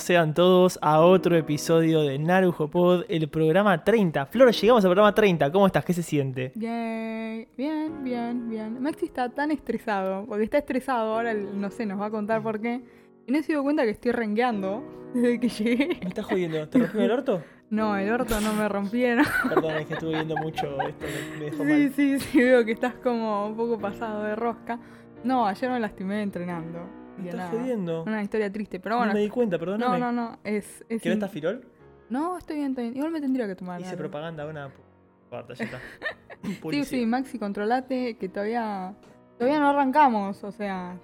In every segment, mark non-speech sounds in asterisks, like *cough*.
bienvenidos sean todos a otro episodio de Narujo Pod, el programa 30. Flor, llegamos al programa 30, ¿cómo estás? ¿Qué se siente? Bien, bien, bien, bien. Maxi está tan estresado, porque está estresado, ahora no sé, nos va a contar por qué. Y no se dio cuenta que estoy rengueando *laughs* desde que llegué. ¿Me estás jodiendo? ¿Te rompió el orto? No, el orto no me rompieron. *laughs* Perdón, es que estuve viendo mucho esto, me, me dejó Sí, mal. sí, sí, veo que estás como un poco pasado de rosca. No, ayer me lastimé entrenando. ¿Me Y estás nada, jodiendo? Una historia triste, pero No bueno. me di cuenta, No, perdóname. no, no, es... es ¿Querés tafirol? No, estoy bien, estoy bien. Igual me tendría que tomar. Hice algo. propaganda, una... Está. *laughs* Sí, sí, Maxi, controlate, que todavía... Todavía no arrancamos, o sea...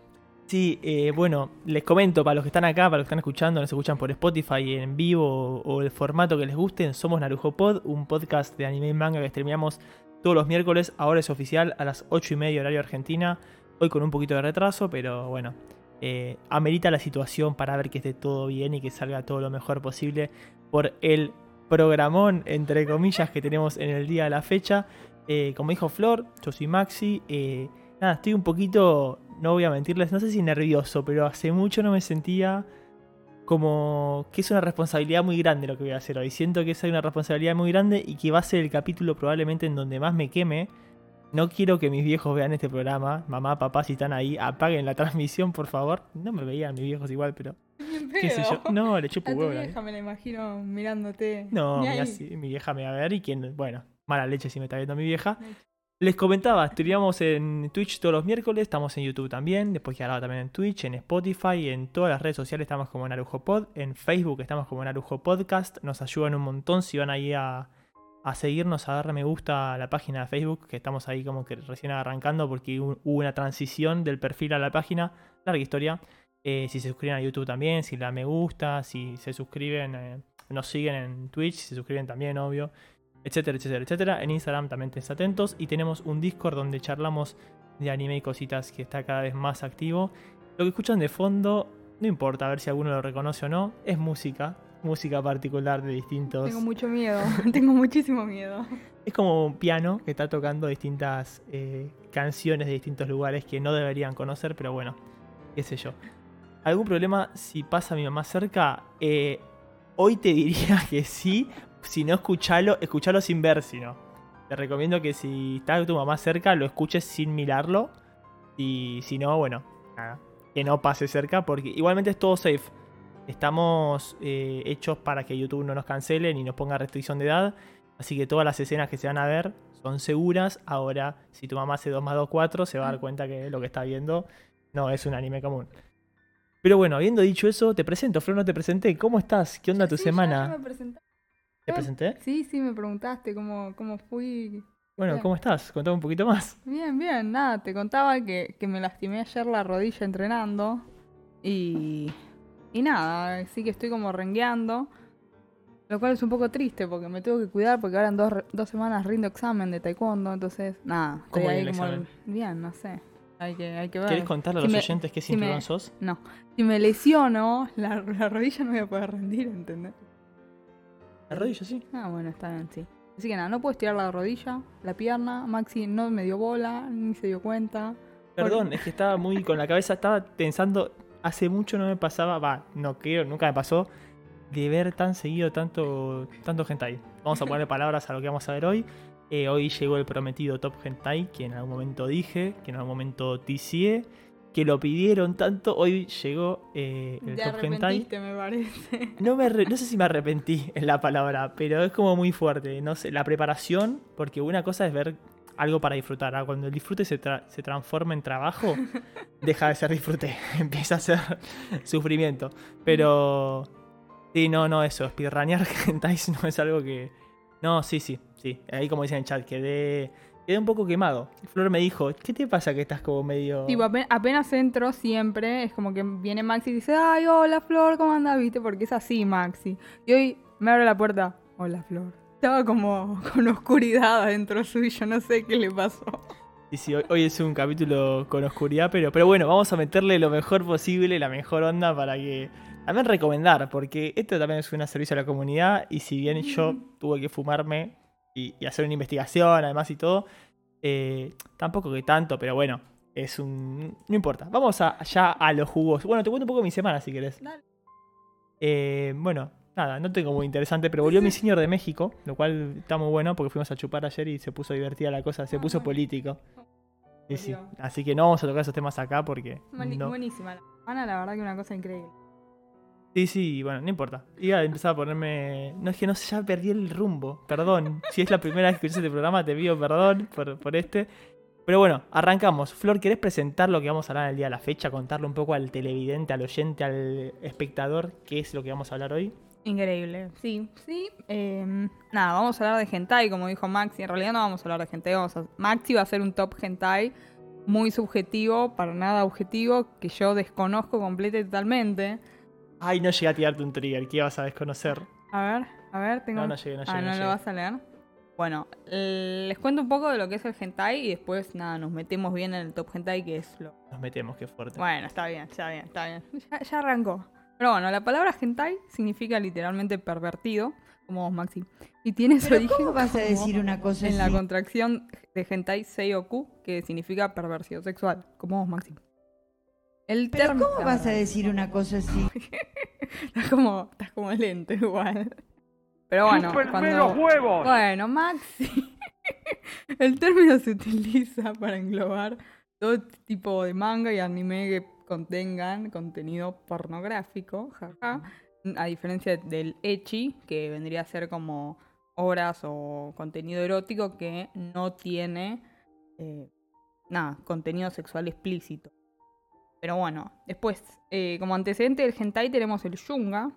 Sí, eh, bueno, les comento para los que están acá, para los que están escuchando, nos escuchan por Spotify en vivo o, o el formato que les guste, somos Narujo Pod, un podcast de anime y manga que streameamos todos los miércoles, ahora es oficial a las 8 y media horario Argentina, hoy con un poquito de retraso, pero bueno, eh, amerita la situación para ver que esté todo bien y que salga todo lo mejor posible por el programón, entre comillas, que tenemos en el día de la fecha. Eh, como dijo Flor, yo soy Maxi. eh, nada, estoy un poquito, no voy a mentirles, no sé si nervioso, pero hace mucho no me sentía como que es una responsabilidad muy grande lo que voy a hacer hoy. Siento que es una responsabilidad muy grande y que va a ser el capítulo probablemente en donde más me queme. No quiero que mis viejos vean este programa. Mamá, papá, si están ahí, apaguen la *laughs* transmisión, por favor. No me veían mis viejos igual, pero *laughs* qué sé yo. No, le chupo huevo. la vieja me la imagino mirándote. no, ahí. sí, mi vieja me va a ver y quien, bueno, mala leche si me está viendo mi vieja. Les comentaba, streamamos en Twitch todos los miércoles, estamos en YouTube también, después quedará también en Twitch, en Spotify, en todas las redes sociales estamos como Narujo Pod, en Facebook estamos como Narujo Podcast, nos ayudan un montón si van ahí a, a seguirnos, a darle me gusta a la página de Facebook, que estamos ahí como que recién arrancando porque hu- hubo una transición del perfil a la página, larga historia. Eh, si se suscriben a YouTube también, si dan me gusta, si se suscriben, eh, nos siguen en Twitch, si se suscriben también, obvio etcétera, etcétera, etcétera. En Instagram también estén atentos. Y tenemos un Discord donde charlamos de anime y cositas que está cada vez más activo. Lo que escuchan de fondo, no importa a ver si alguno lo reconoce o no, es música. Música particular de distintos. Tengo mucho miedo, *laughs* tengo muchísimo miedo. Es como un piano que está tocando distintas eh, canciones de distintos lugares que no deberían conocer, pero bueno, qué sé yo. ¿Algún problema si pasa mi mamá cerca? Eh, hoy te diría *laughs* que sí. Si no, escuchalo, escuchalo sin ver, si no. Te recomiendo que si está tu mamá cerca, lo escuches sin mirarlo. Y si no, bueno, nada. Que no pase cerca, porque igualmente es todo safe. Estamos eh, hechos para que YouTube no nos cancele ni nos ponga restricción de edad. Así que todas las escenas que se van a ver son seguras. Ahora, si tu mamá hace 2 más 2, 4, se va a dar cuenta que lo que está viendo no es un anime común. Pero bueno, habiendo dicho eso, te presento. Flor, no te presenté. ¿Cómo estás? ¿Qué onda tu Sí, ya- semana? ya me presenta- ¿Te presenté? Sí, sí, me preguntaste cómo, cómo fui. Bueno, Bien. ¿cómo estás? Contame un poquito más. Bien, bien, nada, te contaba que, que me lastimé ayer la rodilla entrenando. Y. Y nada, sí que estoy como rengueando. Lo cual es un poco triste porque me tengo que cuidar porque ahora en dos, dos semanas rindo examen de taekwondo. Entonces, nada, ¿Cómo ahí el como. examen? Bien, no sé. Hay que, hay que ver. ¿Querés contarle a Si los me- oyentes qué si me- cinturón sos? No. Si me lesiono, la, la rodilla no voy a poder rendir, ¿entendés? La rodilla, sí. Ah, bueno, está bien, sí. Así que nada, no puedo estirar la rodilla, la pierna. Maxi no me dio bola, ni se dio cuenta. Perdón, es que estaba muy con la cabeza, estaba pensando, hace mucho no me pasaba, va, no creo, nunca me pasó, de ver tan seguido tanto, tanto hentai. Vamos a *laughs* poner palabras a lo que vamos a ver hoy. Eh, hoy llegó el prometido Top Hentai, que en algún momento dije, que en algún momento ticié, que lo pidieron tanto, hoy llegó eh, el Te Top Hentai. me parece. *laughs* No, me no sé si me arrepentí en la palabra, pero es como muy fuerte. No sé, la preparación, porque una cosa es ver algo para disfrutar. ah, Cuando el disfrute se, tra- se transforma en trabajo, *laughs* deja de ser disfrute, *laughs* empieza a ser sufrimiento. Pero, sí, no, no, eso, speedrunear *laughs* hentais no es algo que... No, sí, sí, sí. Ahí como dicen en el chat, quedé, quedé un poco quemado. Flor me dijo, ¿qué te pasa que estás como medio... Tipo, ape- apenas entro siempre, es como que viene Maxi y dice, ay, hola Flor, ¿cómo andas? ¿Viste? Porque es así, Maxi. Y hoy me abre la puerta, hola Flor. Estaba como *laughs* con oscuridad adentro suyo, no sé qué le pasó. Sí, sí, hoy, hoy es un capítulo con oscuridad, pero, pero bueno, vamos a meterle lo mejor posible, la mejor onda para que... También recomendar, porque esto también es un servicio a la comunidad y si bien yo tuve que fumarme y, y hacer una investigación además y todo, eh, tampoco que tanto, pero bueno, es un... No importa. Vamos a, ya a los jugos. Bueno, te cuento un poco mi semana si querés. Eh, bueno, nada, no tengo muy interesante, pero volvió mi señor de México, lo cual está muy bueno porque fuimos a chupar ayer y se puso divertida la cosa, se Ah, puso bueno. político. Sí, sí. Así que no vamos a tocar esos temas acá porque... No. Buenísima la semana, la verdad que una cosa increíble. Sí, sí, bueno, no importa. Iba a empezar a ponerme. No es que no sé, ya perdí el rumbo. Perdón. Si es la primera vez que escuchas este programa, te pido perdón por, por este. Pero bueno, arrancamos. Flor, ¿querés presentar lo que vamos a hablar el día de la fecha? Contarle un poco al televidente, al oyente, al espectador qué es lo que vamos a hablar hoy. Increíble, sí, sí. eh, nada, vamos a hablar de hentai, como dijo Maxi. En realidad no vamos a hablar de hentai, vamos a... Maxi va a hacer un top hentai muy subjetivo, para nada objetivo, que yo desconozco completa y totalmente. Ay, no llegué a tirarte un trigger, ¿qué vas a desconocer? A ver, a ver, tengo... No, no llegué, no llegué. ah, no ¿no llegué. lo vas a leer? Bueno, les cuento un poco de lo que es el hentai y después, nada, nos metemos bien en el top hentai, que es lo Nos metemos, qué fuerte. Bueno, está bien, está bien, está bien. Ya, ya arrancó. Pero bueno, la palabra hentai significa literalmente pervertido, como vos, Maxi. Y tiene su origen ¿cómo vas a decir una cosa en la así? contracción de hentai seiyoku, que significa perversión sexual, como vos, Maxi. El Pero ¿cómo vas a decir una cosa así? *laughs* Estás como, estás como lento igual. Pero bueno, cuando... Bueno, Maxi. *laughs* El término se utiliza para englobar todo tipo de manga y anime que contengan contenido pornográfico, jaja, a diferencia del ecchi, que vendría a ser como obras o contenido erótico que no tiene eh, nada, contenido sexual explícito. Pero bueno, después, eh, como antecedente del hentai tenemos el yunga,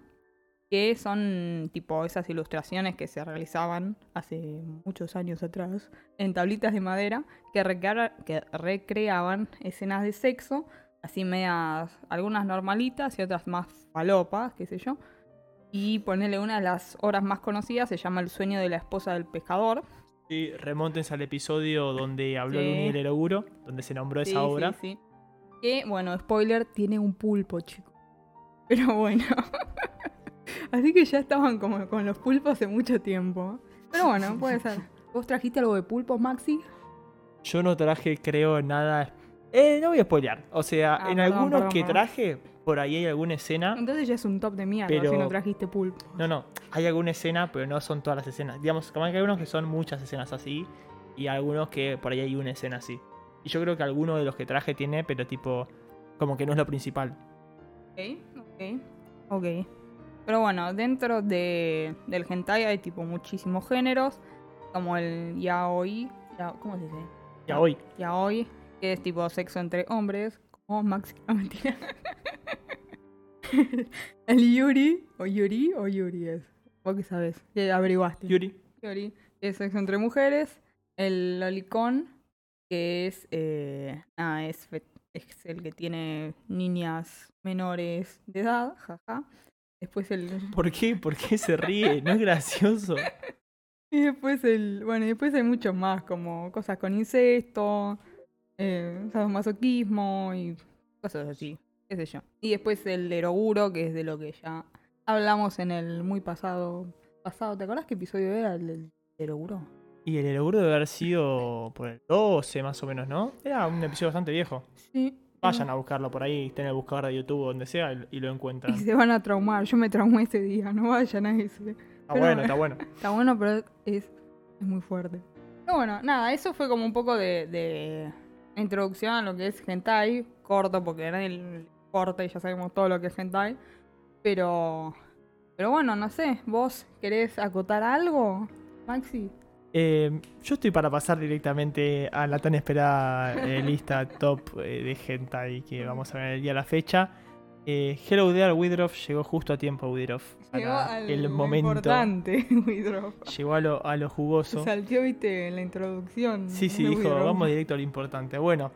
que son tipo esas ilustraciones que se realizaban hace muchos años atrás en tablitas de madera que recreaban escenas de sexo, así medias, algunas normalitas y otras más falopas, qué sé yo. Y ponerle una de las obras más conocidas, se llama El sueño de la esposa del pescador. Sí, remóntense al episodio donde habló Sí. El Eroguro, donde se nombró Sí, esa sí, obra. sí. Que, bueno, spoiler, tiene un pulpo, chico. Pero bueno. *laughs* Así que ya estaban como con los pulpos hace mucho tiempo. Pero bueno, puede ser. *laughs* ¿Vos trajiste algo de pulpos, Maxi? Yo no traje, creo, nada. Eh, no voy a spoilear. O sea, Ah, en perdón, algunos perdón, que perdón. traje, por ahí hay alguna escena. Entonces ya es un top de mierda Pero- si no trajiste pulpo. No, no, hay alguna escena, pero no son todas las escenas. Digamos, como que hay algunos que son muchas escenas así, y algunos que por ahí hay una escena así. Y yo creo que alguno de los que traje tiene, pero tipo, como que no es lo principal. Ok, ok. Ok. Pero bueno, dentro de, del hentai hay tipo muchísimos géneros. Como el yaoi. ya- ¿Cómo se dice? Ya hoy. yaoi, que es tipo sexo entre hombres, como Maxi, no mentira. *laughs* el yuri, o yuri, o yuri es. Vos que sabes, que averiguaste. Yuri. Yuri, es sexo entre mujeres. El lolicón, que es, eh, ah, es, es el que tiene niñas menores de edad, jaja. Después el, *laughs* ¿Por qué? ¿Por qué se ríe? No es gracioso. *laughs* Y después el. Bueno, y después hay muchos más, como cosas con incesto, eh, sadomasoquismo y cosas así. Qué sé yo. Y después el eroguro, que es de lo que ya hablamos en el muy pasado. pasado. ¿Te acordás qué episodio era el del eroguro? Y el Eroguro debe haber sido por el 12 más o menos, ¿no? Era un episodio bastante viejo. Sí. Vayan a buscarlo por ahí, estén en el buscador de YouTube o donde sea y- lo encuentran. *laughs* Y se van a traumar. Yo me traumé ese día, no vayan a ese. Está pero- bueno, está bueno. *laughs* Está bueno, pero es, es muy fuerte. Pero bueno, nada, eso fue como un poco de, de introducción a lo que es hentai. Corto, porque era el corte y ya sabemos todo lo que es hentai. Pero, pero bueno, no sé, ¿vos querés acotar algo, Maxi? Eh, yo estoy para pasar directamente a la tan esperada eh, lista top eh, de hentai que vamos a ver el día de la fecha. Eh, Hello There, Widroff llegó justo a tiempo, Widroff. Llegó al el momento. importante, *laughs* Widrow. Llegó a lo, a lo jugoso. Saltió, viste, en la introducción. Sí, sí, dijo, vamos directo a lo importante. Bueno,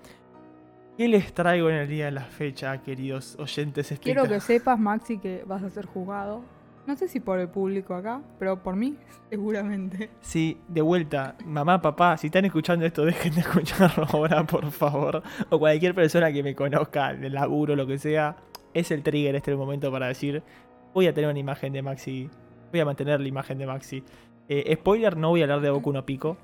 ¿qué les traigo en el día de la fecha, queridos oyentes Quiero que sepas, Maxi, que vas a ser jugado. No sé si por el público acá, pero por mí, *laughs* seguramente. Sí, de vuelta, mamá, papá, si están escuchando esto, dejen de escucharlo *laughs* ahora, por favor. O cualquier persona que me conozca, de laburo, lo que sea, es el trigger este el momento para decir, voy a tener una imagen de Maxi, voy a mantener la imagen de Maxi. Eh, spoiler, no voy a hablar de Boku no Pico,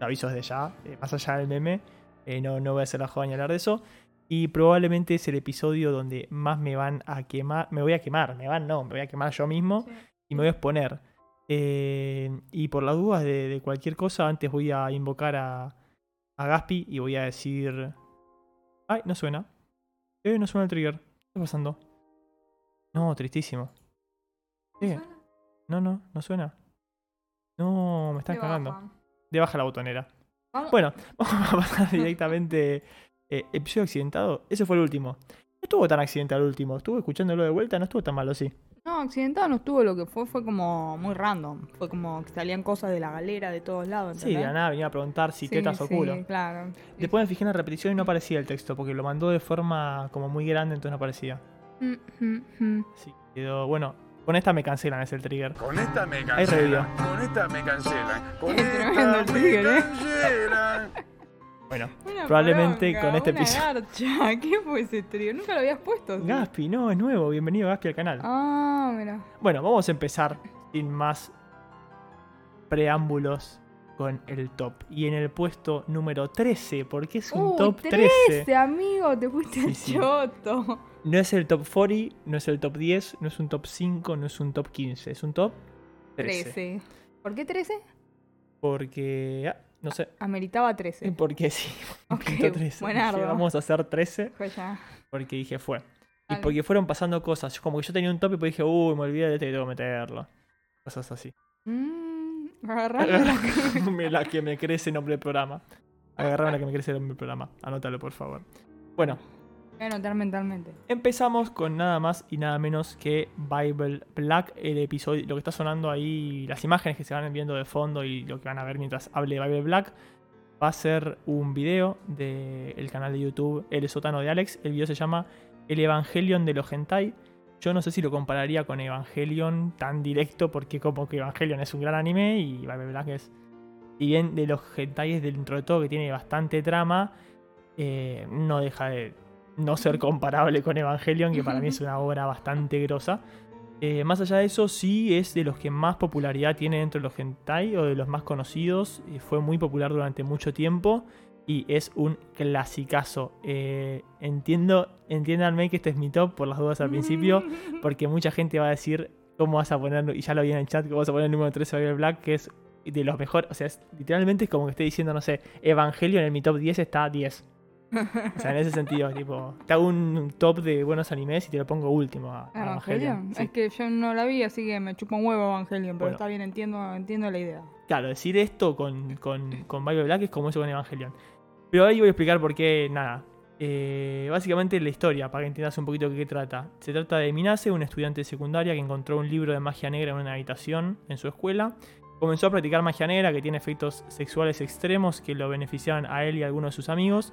lo aviso desde ya, eh, más allá del meme. Eh, no, no voy a hacer la joda ni hablar de eso. Y probablemente es el episodio donde más me van a quemar. Me voy a quemar, me van, no, me voy a quemar yo mismo Sí. y me voy a exponer. Y por las dudas de, de cualquier cosa, antes voy a invocar a, a Gaspi y voy a decir. Ay, no suena. Eh, no suena el trigger. ¿Qué está pasando? No, tristísimo. No, no, no suena. No, me están De cagando. baja. De baja la botonera. Vamos- Bueno, *laughs* vamos a pasar directamente. Eh, episodio accidentado. Ese fue el último. No estuvo tan accidentado el último. Estuve escuchándolo de vuelta, no estuvo tan malo, sí. No, accidentado no estuvo, lo que fue fue como muy random. Fue como que salían cosas de la galera de todos lados. Sí, de la ¿entendés? nada venía a preguntar si Sí, tetas o sí, culo. claro. Después me fijé en la repetición y no aparecía el texto, porque lo mandó de forma como muy grande, entonces no aparecía. Mm. Sí, quedó. Bueno, con esta me cancelan, es el trigger. Con esta me cancelan. Con esta me cancelan. Con Es tremendo esta el me trigger, ¿eh? cancelan. Bueno, Una Probablemente poronga, con este una episodio- garcha. *laughs* ¿Qué fue ese trío? Nunca lo habías puesto. ¿sí? Gaspi, no, es nuevo. Bienvenido Gaspi al canal. Ah, mira. Bueno, vamos a empezar sin más preámbulos con el top. Y en el puesto número 13, porque es un Uy, top 13, 13. amigo, te fuiste Sí, al sí. choto. No es el top 40, no es el top 10, no es un top 5, no es un top 15, es un top 13. 13. ¿Por qué 13? Porque, ah, no sé, Ameritaba 13. porque sí, *laughs* Ok, punto 13. buenardo. Dije, vamos a hacer 13 Fue ya. porque dije fue. Y porque fueron pasando cosas, como que yo tenía un top y después dije, uy, me olvidé de este y tengo que meterlo. Cosas así. Mm, la Agarrame *laughs* la que me crece nombre del programa. Agarrame la que me crece nombre del programa. Anótalo, por favor. Bueno, anotar mentalmente. empezamos con nada más y nada menos que Bible Black, el episodio, lo que está sonando ahí, las imágenes que se van viendo de fondo y lo que van a ver mientras hable de Bible Black. Va a ser un video del canal de YouTube El Sótano de Alex. El video se llama El Evangelion de los Hentai. Yo no sé si lo compararía con Evangelion tan directo, porque como que Evangelion es un gran anime y Bible Black es. Y bien de los hentai dentro de todo que tiene bastante trama, eh, no deja de no ser comparable con Evangelion, que para mí es una obra bastante grosa. Eh, más allá de eso, sí es de los que más popularidad tiene dentro de los hentai o de los más conocidos. Eh, fue muy popular durante mucho tiempo y es un clasicazo. Eh, entiendo, entiéndanme que este es mi top por las dudas al principio, *laughs* porque mucha gente va a decir cómo vas a poner, y ya lo vi en el chat, cómo vas a poner el número 13 de Bible Black, que es de los mejores. O sea, es- literalmente es como que esté diciendo, no sé, Evangelion en mi top 10 está 10. O sea, en ese sentido, tipo, te hago un top de buenos animes y te lo pongo último a, a ¿Evangelion? sí. Es que yo no la vi, así que me chupa un huevo Evangelion, pero Bueno. está bien, entiendo, entiendo la idea. Claro, decir esto con, con, con Bible Black es como eso con Evangelion. Pero ahí voy a explicar por qué, nada. Eh, básicamente la historia, para que entiendas un poquito de qué trata. Se trata de Minase, un estudiante de secundaria que encontró un libro de magia negra en una habitación en su escuela. Comenzó a practicar magia negra que tiene efectos sexuales extremos que lo beneficiaban a él y a algunos de sus amigos.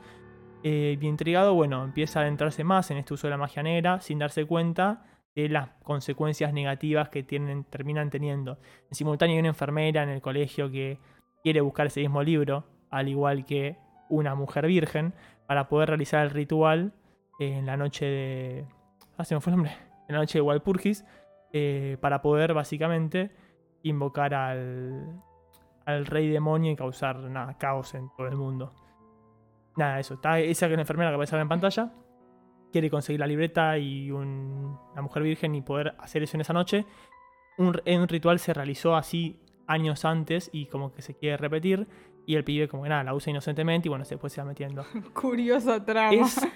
Eh, y intrigado, bueno, empieza a adentrarse más en este uso de la magia negra sin darse cuenta de las consecuencias negativas que tienen, terminan teniendo. En simultáneo hay una enfermera en el colegio que quiere buscar ese mismo libro, al igual que una mujer virgen, para poder realizar el ritual en la noche de... Ah, se me fue el nombre. En la noche de Walpurgis, eh, para poder básicamente invocar al, al rey demonio y causar caos en todo el mundo. Nada, eso. Está esa que es la enfermera que aparece en pantalla. Quiere conseguir la libreta y un- una mujer virgen y poder hacer eso en esa noche. Un, un ritual se realizó así años antes y como que se quiere repetir. Y el pibe como que nada, la usa inocentemente y bueno, después se va metiendo. *laughs* Curiosa trama. Es,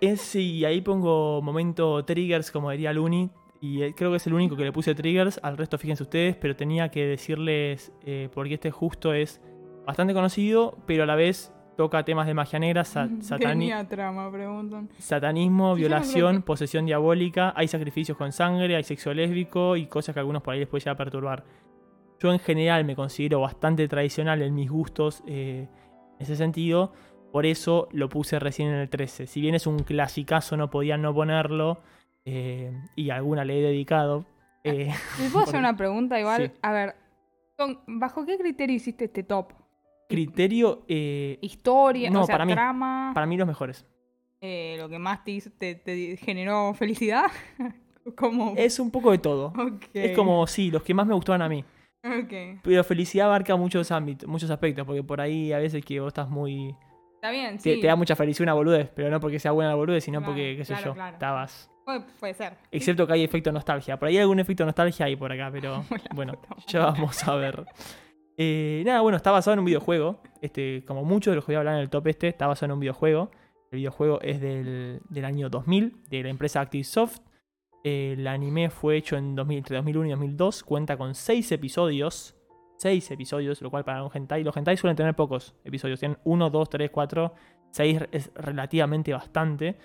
es, y ahí pongo momento triggers, como diría Luni. Y eh, creo que es el único que le puse triggers. Al resto, fíjense ustedes, pero tenía que decirles eh, porque este justo es bastante conocido, pero a la vez toca temas de magia negra, sa- *laughs* satani- Tenía trama, preguntan. satanismo, violación, posesión diabólica. Hay sacrificios con sangre, hay sexo lésbico y cosas que a algunos por ahí les puede llegar a perturbar. Yo en general me considero bastante tradicional en mis gustos eh, en ese sentido. Por eso lo puse recién en el 13. Si bien es un clasicazo, no podía no ponerlo. eh, y alguna le he dedicado. eh, ¿Me puedo *laughs* hacer una pregunta igual? Sí. A ver, ¿con- ¿bajo qué criterio hiciste este top? Criterio, eh, ¿Historia? No, o sea, para mí. trama? para mí los mejores. eh, ¿Lo que más te, hizo- te, te generó felicidad? *laughs* como... Es un poco de todo. Es como, sí, los que más me gustaban a mí. Pero felicidad abarca muchos ámbitos, muchos aspectos, porque por ahí a veces que vos estás muy Está bien, te, sí. te da mucha felicidad una boludez, pero no porque sea buena la boludez, sino Claro, porque, qué sé claro, yo, claro. estabas. Puede, puede ser. Excepto que hay efecto nostalgia. Por ahí hay algún efecto nostalgia ahí por acá, pero *laughs* bueno, ya vamos a ver. *laughs* Eh, nada, bueno, está basado en un videojuego. Este, como muchos de los que voy a hablar en el top este, está basado en un videojuego. El videojuego es del, del año 2000, de la empresa ActiveSoft. El anime fue hecho en 2000, entre 2001 y 2002. Cuenta con 6 episodios. 6 episodios, lo cual para un hentai. Los hentai suelen tener pocos episodios. Tienen 1, 2, 3, 4. 6 es relativamente bastante.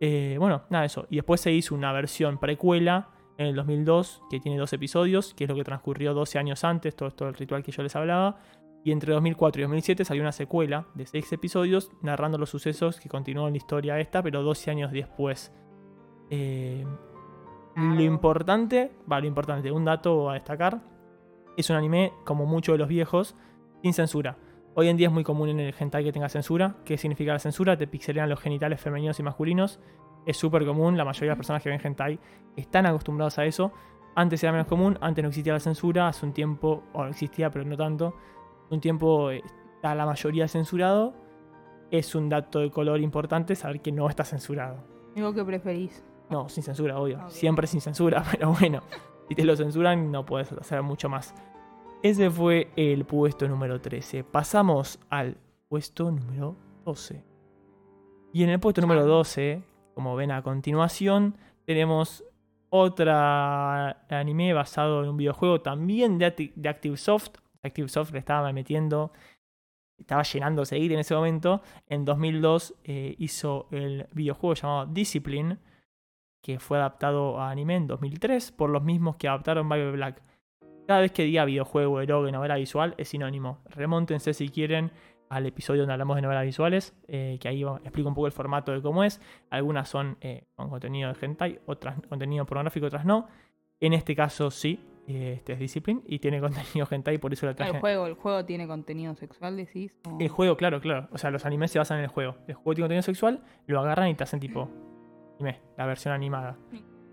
Eh, bueno, nada, eso. Y después se hizo una versión precuela en el 2002 que tiene dos episodios, que es lo que transcurrió 12 años antes, todo esto el ritual que yo les hablaba. Y entre 2004 y 2007 salió una secuela de 6 episodios narrando los sucesos que continuó la historia esta, pero 12 años después. Eh, lo importante, va, lo importante, un dato a destacar, es un anime, como muchos de los viejos, sin censura. Hoy en día es muy común en el hentai que tenga censura. ¿Qué significa la censura? Te pixelean los genitales femeninos y masculinos. Es súper común, la mayoría de las personas que ven hentai están acostumbrados a eso. Antes era menos común, antes no existía la censura, hace un tiempo, o existía pero no tanto, un tiempo eh, está la mayoría censurado. Es un dato de color importante saber que no está censurado. Digo que preferís. No, sin censura, obvio. Siempre sin censura, *laughs* pero bueno. Si te lo censuran, no puedes hacer mucho más. Ese fue el puesto número 13. Pasamos al puesto número 12. Y en el puesto número 12, como ven a continuación, tenemos otra anime basado en un videojuego también de, Acti- de ActiveSoft. ActiveSoft le estaba metiendo, estaba llenando seguir en ese momento. En 2002 eh, hizo el videojuego llamado Discipline, que fue adaptado a anime en 2003 por los mismos que adaptaron Bible Black. Cada vez que diga videojuego, eroge, novela visual es sinónimo. Remóntense si quieren al episodio donde hablamos de novelas visuales, eh, que ahí explico un poco el formato de cómo es. Algunas son eh, con contenido de hentai, otras contenido pornográfico, otras no. En este caso sí, eh, este es Discipline y tiene *laughs* contenido hentai, por eso lo traje. El juego, el juego tiene contenido sexual, decís. o- El juego, claro, claro. O sea, los animes se basan en el juego. El juego tiene contenido sexual, lo agarran y te hacen tipo anime, la versión animada.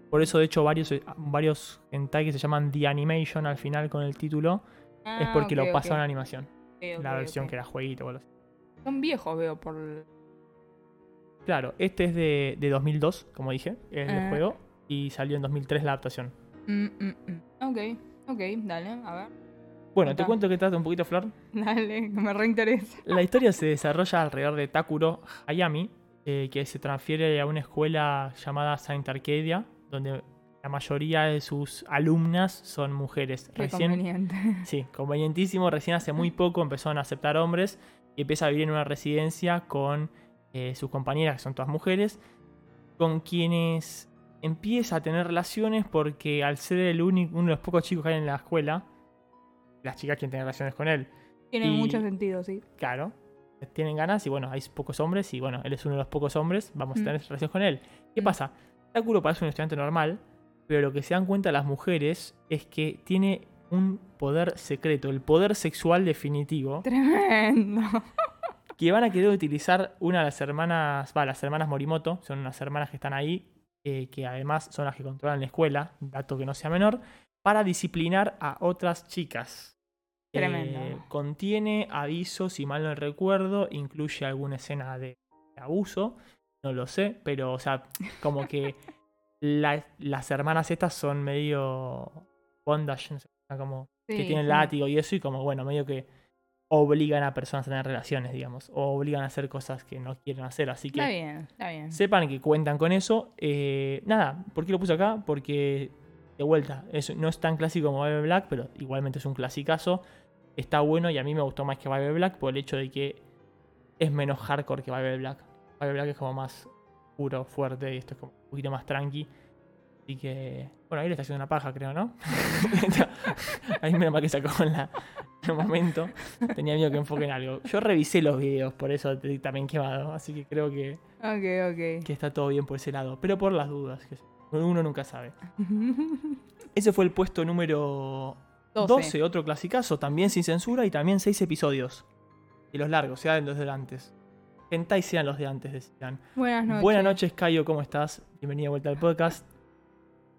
Por eso, de hecho, varios, varios hentai que se llaman The Animation al final con el título es Ah, porque lo ok. pasaron a animación. La versión que era jueguito así. Son viejos, veo, por... Claro, este es de, de 2002, como dije, el Ah. juego, y salió en 2003 la adaptación. Mm, mm, mm. Ok, ok, dale, a ver. Bueno, te cuento que trata un poquito, Flor. *laughs* Dale, que me reinteresa. La historia se desarrolla alrededor de Takuro Hayami, eh, que se transfiere a una escuela llamada Saint Arcadia, donde la mayoría de sus alumnas son mujeres. Qué Recién, conveniente. *laughs* sí, convenientísimo. Recién hace muy poco empezaron a aceptar hombres y empieza a vivir en una residencia con eh, sus compañeras, que son todas mujeres, con quienes empieza a tener relaciones porque al ser el único, uno de los pocos chicos que hay en la escuela, las chicas quieren tener relaciones con él. Tiene mucho sentido, sí. Claro. Tienen ganas y bueno, hay pocos hombres y bueno, él es uno de los pocos hombres, vamos a Mm. tener relaciones con él. ¿Qué Mm. pasa? Takuro parece un estudiante normal, pero lo que se dan cuenta las mujeres es que tiene un poder secreto, el poder sexual definitivo, Tremendo. que van a querer utilizar una de las hermanas, va, las hermanas Morimoto, son unas hermanas que están ahí, eh, que además son las que controlan la escuela, dato que no sea menor, para disciplinar a otras chicas. Tremendo. Eh, contiene avisos, si mal no recuerdo, incluye alguna escena de abuso, no lo sé, pero o sea, como que *laughs* la- las hermanas estas son medio bondage, no sé, como que tienen sí. látigo y eso, y como bueno, medio que obligan a personas a tener relaciones, digamos, o obligan a hacer cosas que no quieren hacer, así que Está bien, está bien. sepan que cuentan con eso. Eh, nada, ¿por qué lo puse acá? Porque, de vuelta, es- no es tan clásico como Bible Black, pero igualmente es un clasicazo. Está bueno y a mí me gustó más que Bible Black por el hecho de que es menos hardcore que Bible Black. Bible Black es como más puro, fuerte y esto es como un poquito más tranqui. Así que, bueno, ahí le está haciendo una paja, creo, ¿no? *laughs* ahí menos mal que sacó en, la, en el momento. Tenía miedo que enfoquen algo. Yo revisé los videos, por eso también quemado. Así que creo que Ok, ok. que está todo bien por ese lado, pero por las dudas, que uno nunca sabe. *laughs* Ese fue el puesto número 12, 12. otro clasicazo, también sin censura y también 6 episodios. Y los largos, sean los de Hentai sean los de antes, decían. Buenas noches. Buenas noches, Cayo, ¿cómo estás? Bienvenida de vuelta al podcast.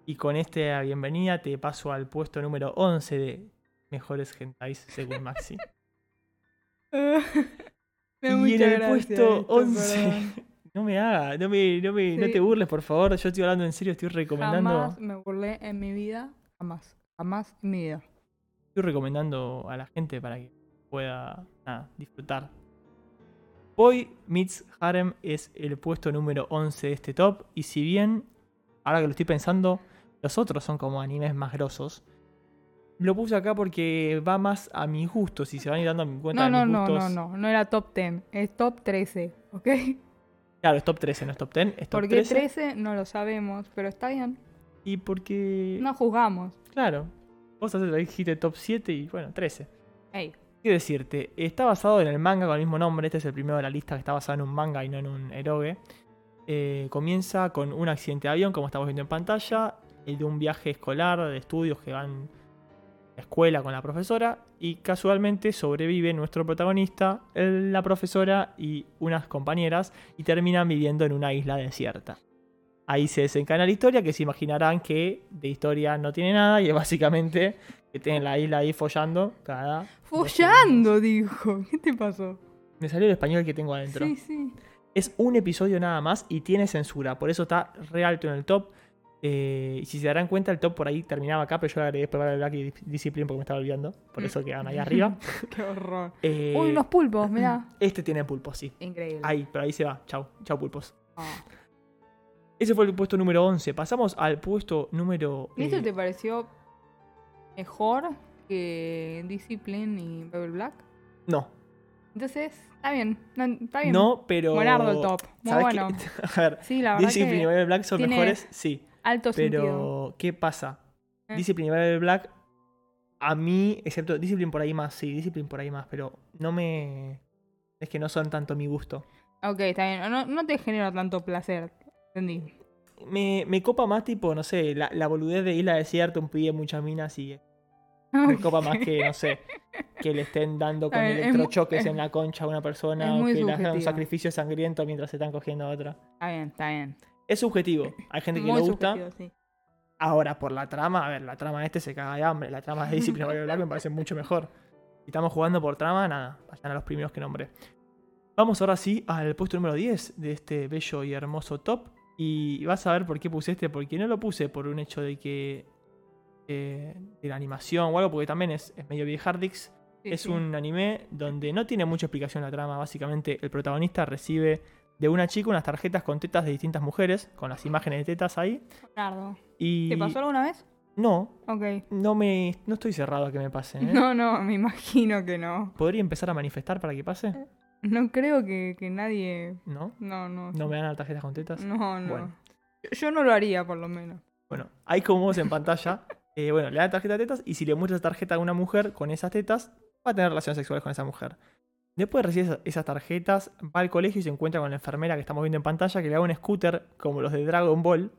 Y con esta bienvenida te paso al puesto número 11 de mejores hentais según Maxi. *laughs* me Y en el puesto esto, 11. perdón. No me haga, no, me, no, me, no Sí. te burles, por favor. Yo estoy hablando en serio, estoy recomendando. Jamás me burlé en mi vida. Jamás. Jamás en mi vida. Estoy recomendando a la gente para que pueda nada, disfrutar. Boy Meets Harem es el puesto número 11 de este top. Y si bien, ahora que lo estoy pensando, los otros son como animes más grosos. Lo puse acá porque va más a mis gustos. Si se van a ir dando cuenta No, de no, mis no, gustos. no, no. No era top 10. Es top 13. ¿Ok? Claro, es top 13, no es top 10. Es top ¿Por qué 13. 13? No lo sabemos. Pero está bien. Y porque. No juzgamos. Claro. Vos haces- dijiste top 7 y bueno, 13. Ey. ¿Qué decirte? Está basado en el manga con el mismo nombre. Este es el primero de la lista que está basado en un manga y no en un eroge. Eh, comienza con un accidente de avión, como estamos viendo en pantalla. El de un viaje escolar, de estudios que van a la escuela con la profesora. Y casualmente sobrevive nuestro protagonista, la profesora y unas compañeras. Y terminan viviendo en una isla desierta. Ahí se desencana la historia, que se imaginarán que de historia no tiene nada. Y es básicamente que tienen la isla ahí follando cada Follando, dijo. *laughs* ¿Qué te pasó? me salió el español que tengo adentro. Sí, sí. Es un episodio nada más y tiene censura. Por eso está re alto en el top. Eh, y si se darán cuenta, el top por ahí terminaba acá, pero yo le agregué después para el Black y Discipline porque me estaba olvidando. Por eso quedan ahí arriba. *laughs* Qué horror. Eh, Uy, unos pulpos, mirá. *clears throat* Este tiene pulpos, sí. Increíble. Ahí, pero ahí se va. Chau, chau pulpos. Ah. Ese fue el puesto número 11. Pasamos al puesto número... ¿Y esto eh, te pareció mejor que Discipline y Rebel Black? No, Entonces, está bien. No, está bien. no, pero... Buenardo el top. Muy ¿sabes bueno. qué? *laughs* A ver, Sí, la verdad Discipline y que Rebel Black son mejores, sí. alto sentido. Pero, ¿qué pasa? Eh. Discipline y Rebel Black, a mí, excepto Discipline por ahí más, sí, Discipline por ahí más, pero no me. Es que no son tanto mi gusto. Ok, está bien. No, no te genera tanto placer. Entendí. Me, me copa más, tipo, no sé, la, la boludez de Isla Desierta, un pibe, muchas minas y. Me copa más que, no sé, *laughs* que le estén dando con ver, electrochoques es- en la concha a una persona o que le hagan un sacrificio sangriento mientras se están cogiendo a otra. Está bien, está bien. Es subjetivo. Hay gente que Muy le gusta. sí. Ahora, por la trama, a ver, la trama este se caga de hambre. La trama de Discipline *laughs* Rebel Black me parece mucho mejor. Si estamos jugando por trama, nada, vayan a los primeros que nombré. Vamos ahora sí al puesto número 10 de este bello y hermoso top. Y vas a ver por qué puse este, porque no lo puse por un hecho de que. eh, de la animación o algo, porque también es, es medio viejardix. Sí, es sí. un anime donde no tiene mucha explicación la trama. Básicamente, el protagonista recibe de una chica unas tarjetas con tetas de distintas mujeres, con las imágenes de tetas ahí. Leonardo. Y ¿Te pasó alguna vez? no, Ok. no me. No estoy cerrado a que me pase. ¿eh? No, no, me imagino que no. ¿Podría empezar a manifestar para que pase? No creo que, que nadie. ¿No? No, no. ¿No me dan las tarjetas con tetas? No, no. Bueno. Yo- no lo haría, por lo menos. Bueno, hay como en pantalla. *laughs* eh, bueno, le dan tarjeta de tetas y si le muestras tarjeta a una mujer con esas tetas, va a tener relaciones sexuales con esa mujer. Después de recibir esas- esas tarjetas, va al colegio y se encuentra con la enfermera que estamos viendo en pantalla que le da un scooter como los de Dragon Ball.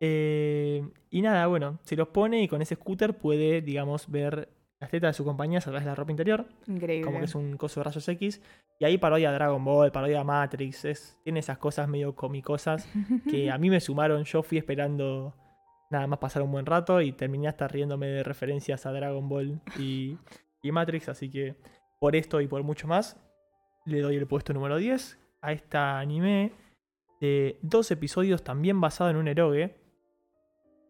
Eh, y nada, bueno, se los pone y con ese scooter puede, digamos, ver las tetas de su compañía a través de la ropa interior. Increíble. como que es un coso de rayos X. Y ahí parodia Dragon Ball, parodia Matrix. Es, tiene esas cosas medio comicosas que a mí me sumaron. Yo fui esperando nada más pasar un buen rato y terminé hasta riéndome de referencias a Dragon Ball y, y Matrix. Así que por esto y por mucho más, le doy el puesto número 10 a esta anime de dos episodios también basado en un eroge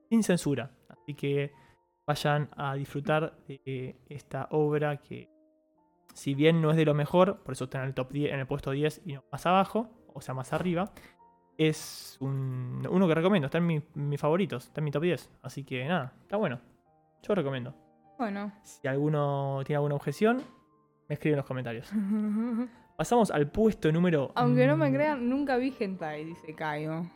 sin censura. Así que vayan a disfrutar de esta obra que si bien no es de lo mejor, por eso está en el top 10, en el puesto 10 y no más abajo, o sea, más arriba, es un, uno que recomiendo, está en mi- mis favoritos, está en mi top 10, así que nada, está bueno. Yo recomiendo. Bueno. Si alguno tiene alguna objeción, me escribe en los comentarios. *laughs* Pasamos al puesto número... Aunque no me mm, crean, nunca vi hentai, dice Caio.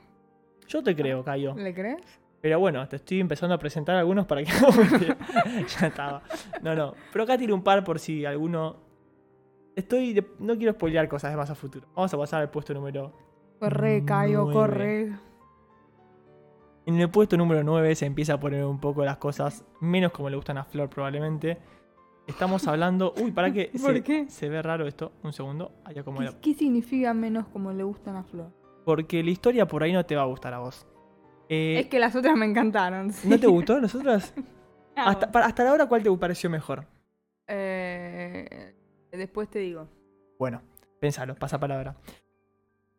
Yo te creo, Cayo. ¿Le crees? Pero bueno, te estoy empezando a presentar algunos para *laughs* que... ya estaba. No, no. Pero acá tiro un par por si alguno... Estoy... de- No quiero spoilear cosas de más a futuro. Vamos a pasar al puesto número... Corre, Caio, corre. En el puesto número 9 se empieza a poner un poco las cosas menos como le gustan a Flor probablemente. Estamos hablando... Uy, ¿para qué? *laughs* ¿Por se, qué? Se ve raro esto. Un segundo. Ahí acomodo. ¿Qué, qué significa menos como le gustan a Flor? Porque la historia por ahí no te va a gustar a vos. Eh, es que las otras me encantaron. sí. ¿No te gustó las otras? *laughs* Hasta, para- hasta la hora, ¿cuál te pareció mejor? eh, después te digo. Bueno, Pensalo, pasa palabra.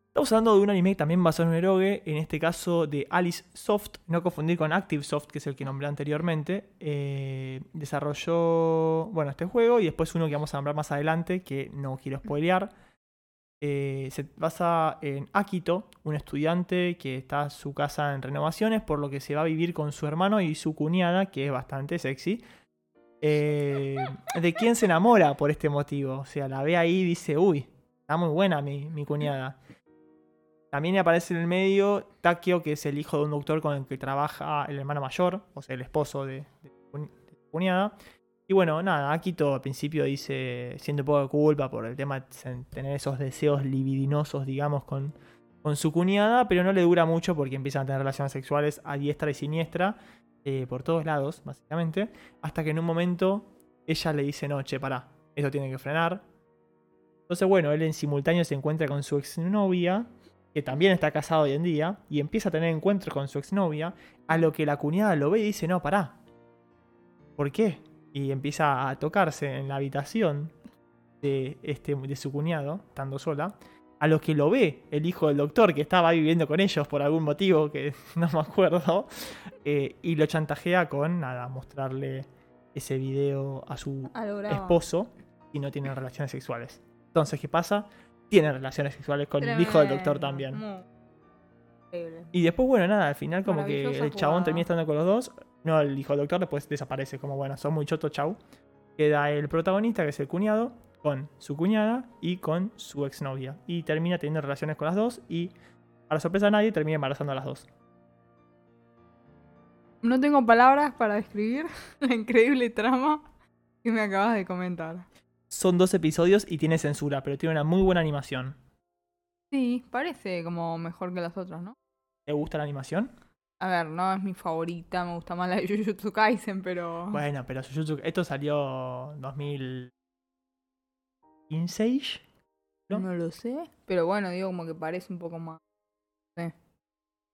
Estamos hablando de un anime también basado en un eroge, en este caso de Alice Soft, no confundir con Active Soft, que es el que nombré anteriormente. Eh, desarrolló, bueno, este juego y después uno que vamos a nombrar más adelante, que no quiero spoilear. Eh, se basa en Akito, un estudiante que está su casa en renovaciones, por lo que se va a vivir con su hermano y su cuñada, que es bastante sexy. Eh, ¿De quién se enamora por este motivo? O sea, la ve ahí y dice, uy, está muy buena mi, mi cuñada. También aparece en el medio Takio, que es el hijo de un doctor con el que trabaja el hermano mayor, o sea, el esposo de, de su cuñada. Y bueno, nada, Akito al principio dice, siente un poco de culpa por el tema de tener esos deseos libidinosos, digamos, con, con su cuñada, pero no le dura mucho porque empiezan a tener relaciones sexuales a diestra y siniestra, eh, por todos lados, básicamente, hasta que en un momento ella le dice, no, che, pará, esto tiene que frenar. Entonces, bueno, él en simultáneo se encuentra con su exnovia, que también está casado hoy en día, y empieza a tener encuentros con su exnovia, a lo que la cuñada lo ve y dice, no, pará. ¿Por qué? Y empieza a tocarse en la habitación de, este, de su cuñado, estando sola, a lo que lo ve el hijo del doctor, que estaba viviendo con ellos por algún motivo que *laughs* no me acuerdo, eh, y lo chantajea con, nada, mostrarle ese video a su Ah, esposo y no tienen relaciones sexuales. Entonces, ¿qué pasa? Tienen relaciones sexuales con el hijo del doctor también. Y después, bueno, nada, al final como que el chabón jugada. termina estando con los dos. No, el hijo del doctor después desaparece, como bueno, son muy choto, chau. Queda el protagonista, que es el cuñado, con su cuñada y con su exnovia. Y termina teniendo relaciones con las dos y, para sorpresa de nadie, termina embarazando a las dos. No tengo palabras para describir *laughs* la increíble trama que me acabas de comentar. Son dos episodios y tiene censura, pero tiene una muy buena animación. Sí, parece como mejor que las otras, ¿no? ¿Te gusta la animación? A ver, no es mi favorita, me gusta más la de Jujutsu Kaisen, pero... Bueno, pero Jujutsu- esto salió 2015 ¿no? No lo sé. Pero bueno, digo como que parece un poco más... sé,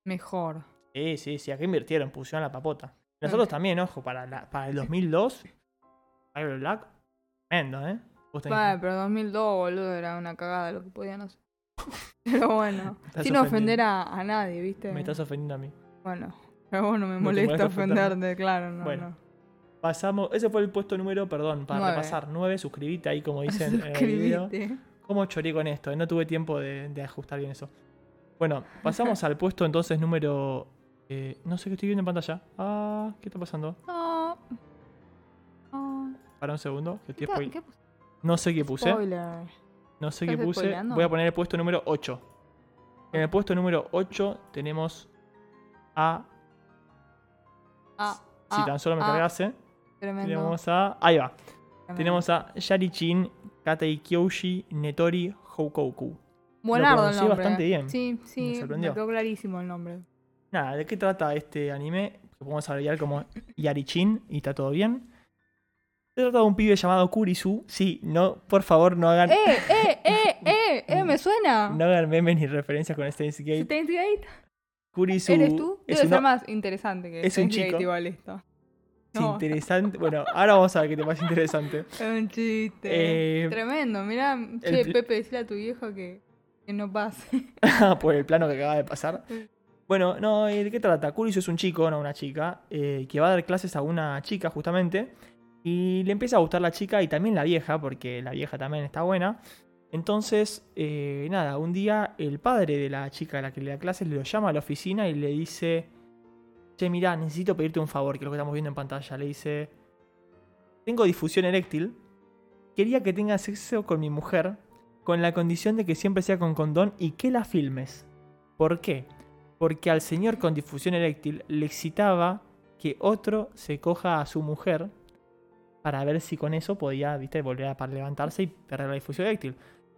mejor. Sí, sí, sí, acá invirtieron, pusieron la papota. Nosotros también, ojo, para, la- para el 2002, Fire Black, tremendo, ¿eh? Vale, pero 2002, boludo, era una cagada lo que podían hacer. *laughs* Pero bueno, *laughs* sin ofender a, a nadie, ¿viste? Me estás ofendiendo a mí. Bueno, *laughs* pero bueno, me molesta ofenderte, claro, no, Bueno. no. Pasamos, ese fue el puesto número, perdón, para Nueve. repasar, 9, suscribite ahí como dicen en el video. ¿Cómo choré con esto? No tuve tiempo de, de ajustar bien eso. Bueno, pasamos al puesto entonces número... eh, no sé qué estoy viendo en pantalla. Ah, ¿qué está pasando? Ah. Para un segundo. que ¿Qué, spoil- qué puse? No sé qué puse. Spoiler. No sé qué ¿Estás puse. spoileando? Voy a poner el puesto número 8. En el puesto número 8 tenemos a. Ah, Si ah, tan solo me ah, cargase. Tremendo. Tenemos a. Ahí va. tremendo. Tenemos a Yarichin, Katei Kyoshi, Netori, Houkoku. Buenardo el nombre. bastante bien. Sí, sí, me, sorprendió. quedó clarísimo el nombre. Nada, ¿de qué trata este anime? Que podemos abreviar como Yarichin y está todo bien. Se trata de un pibe llamado Kurisu. Sí, no, por favor, no hagan, ¡Eh, eh, eh, eh! ¡Eh, me suena! *laughs* no hagan memes ni referencias con Steins Gate. Steins Gate, Kurisu ¿Eres tú? es Debe uno- ser más interesante que es un chico. igual esto. es No, interesante. Bueno, ahora vamos a ver qué te parece interesante. *laughs* es un chiste. Eh, Tremendo, mirá. Che, Pepe, decile a tu viejo que, que no pase. *laughs* por el plano que acaba de pasar. Bueno, no, ¿y ¿de qué trata? Kurisu es un chico, no una chica, eh, que va a dar clases a una chica justamente. Y le empieza a gustar la chica y también la vieja, porque la vieja también está buena. Entonces, eh, nada, un día el padre de la chica a la que le da clases lo llama a la oficina y le dice: Che, mirá, necesito pedirte un favor, que es lo que estamos viendo en pantalla. Le dice: Tengo difusión eréctil. Quería que tengas sexo con mi mujer, con la condición de que siempre sea con condón y que la filmes. ¿Por qué? Porque al señor con difusión eréctil le excitaba que otro se coja a su mujer para ver si con eso podía, viste, volver a levantarse y perder la difusión eréctil.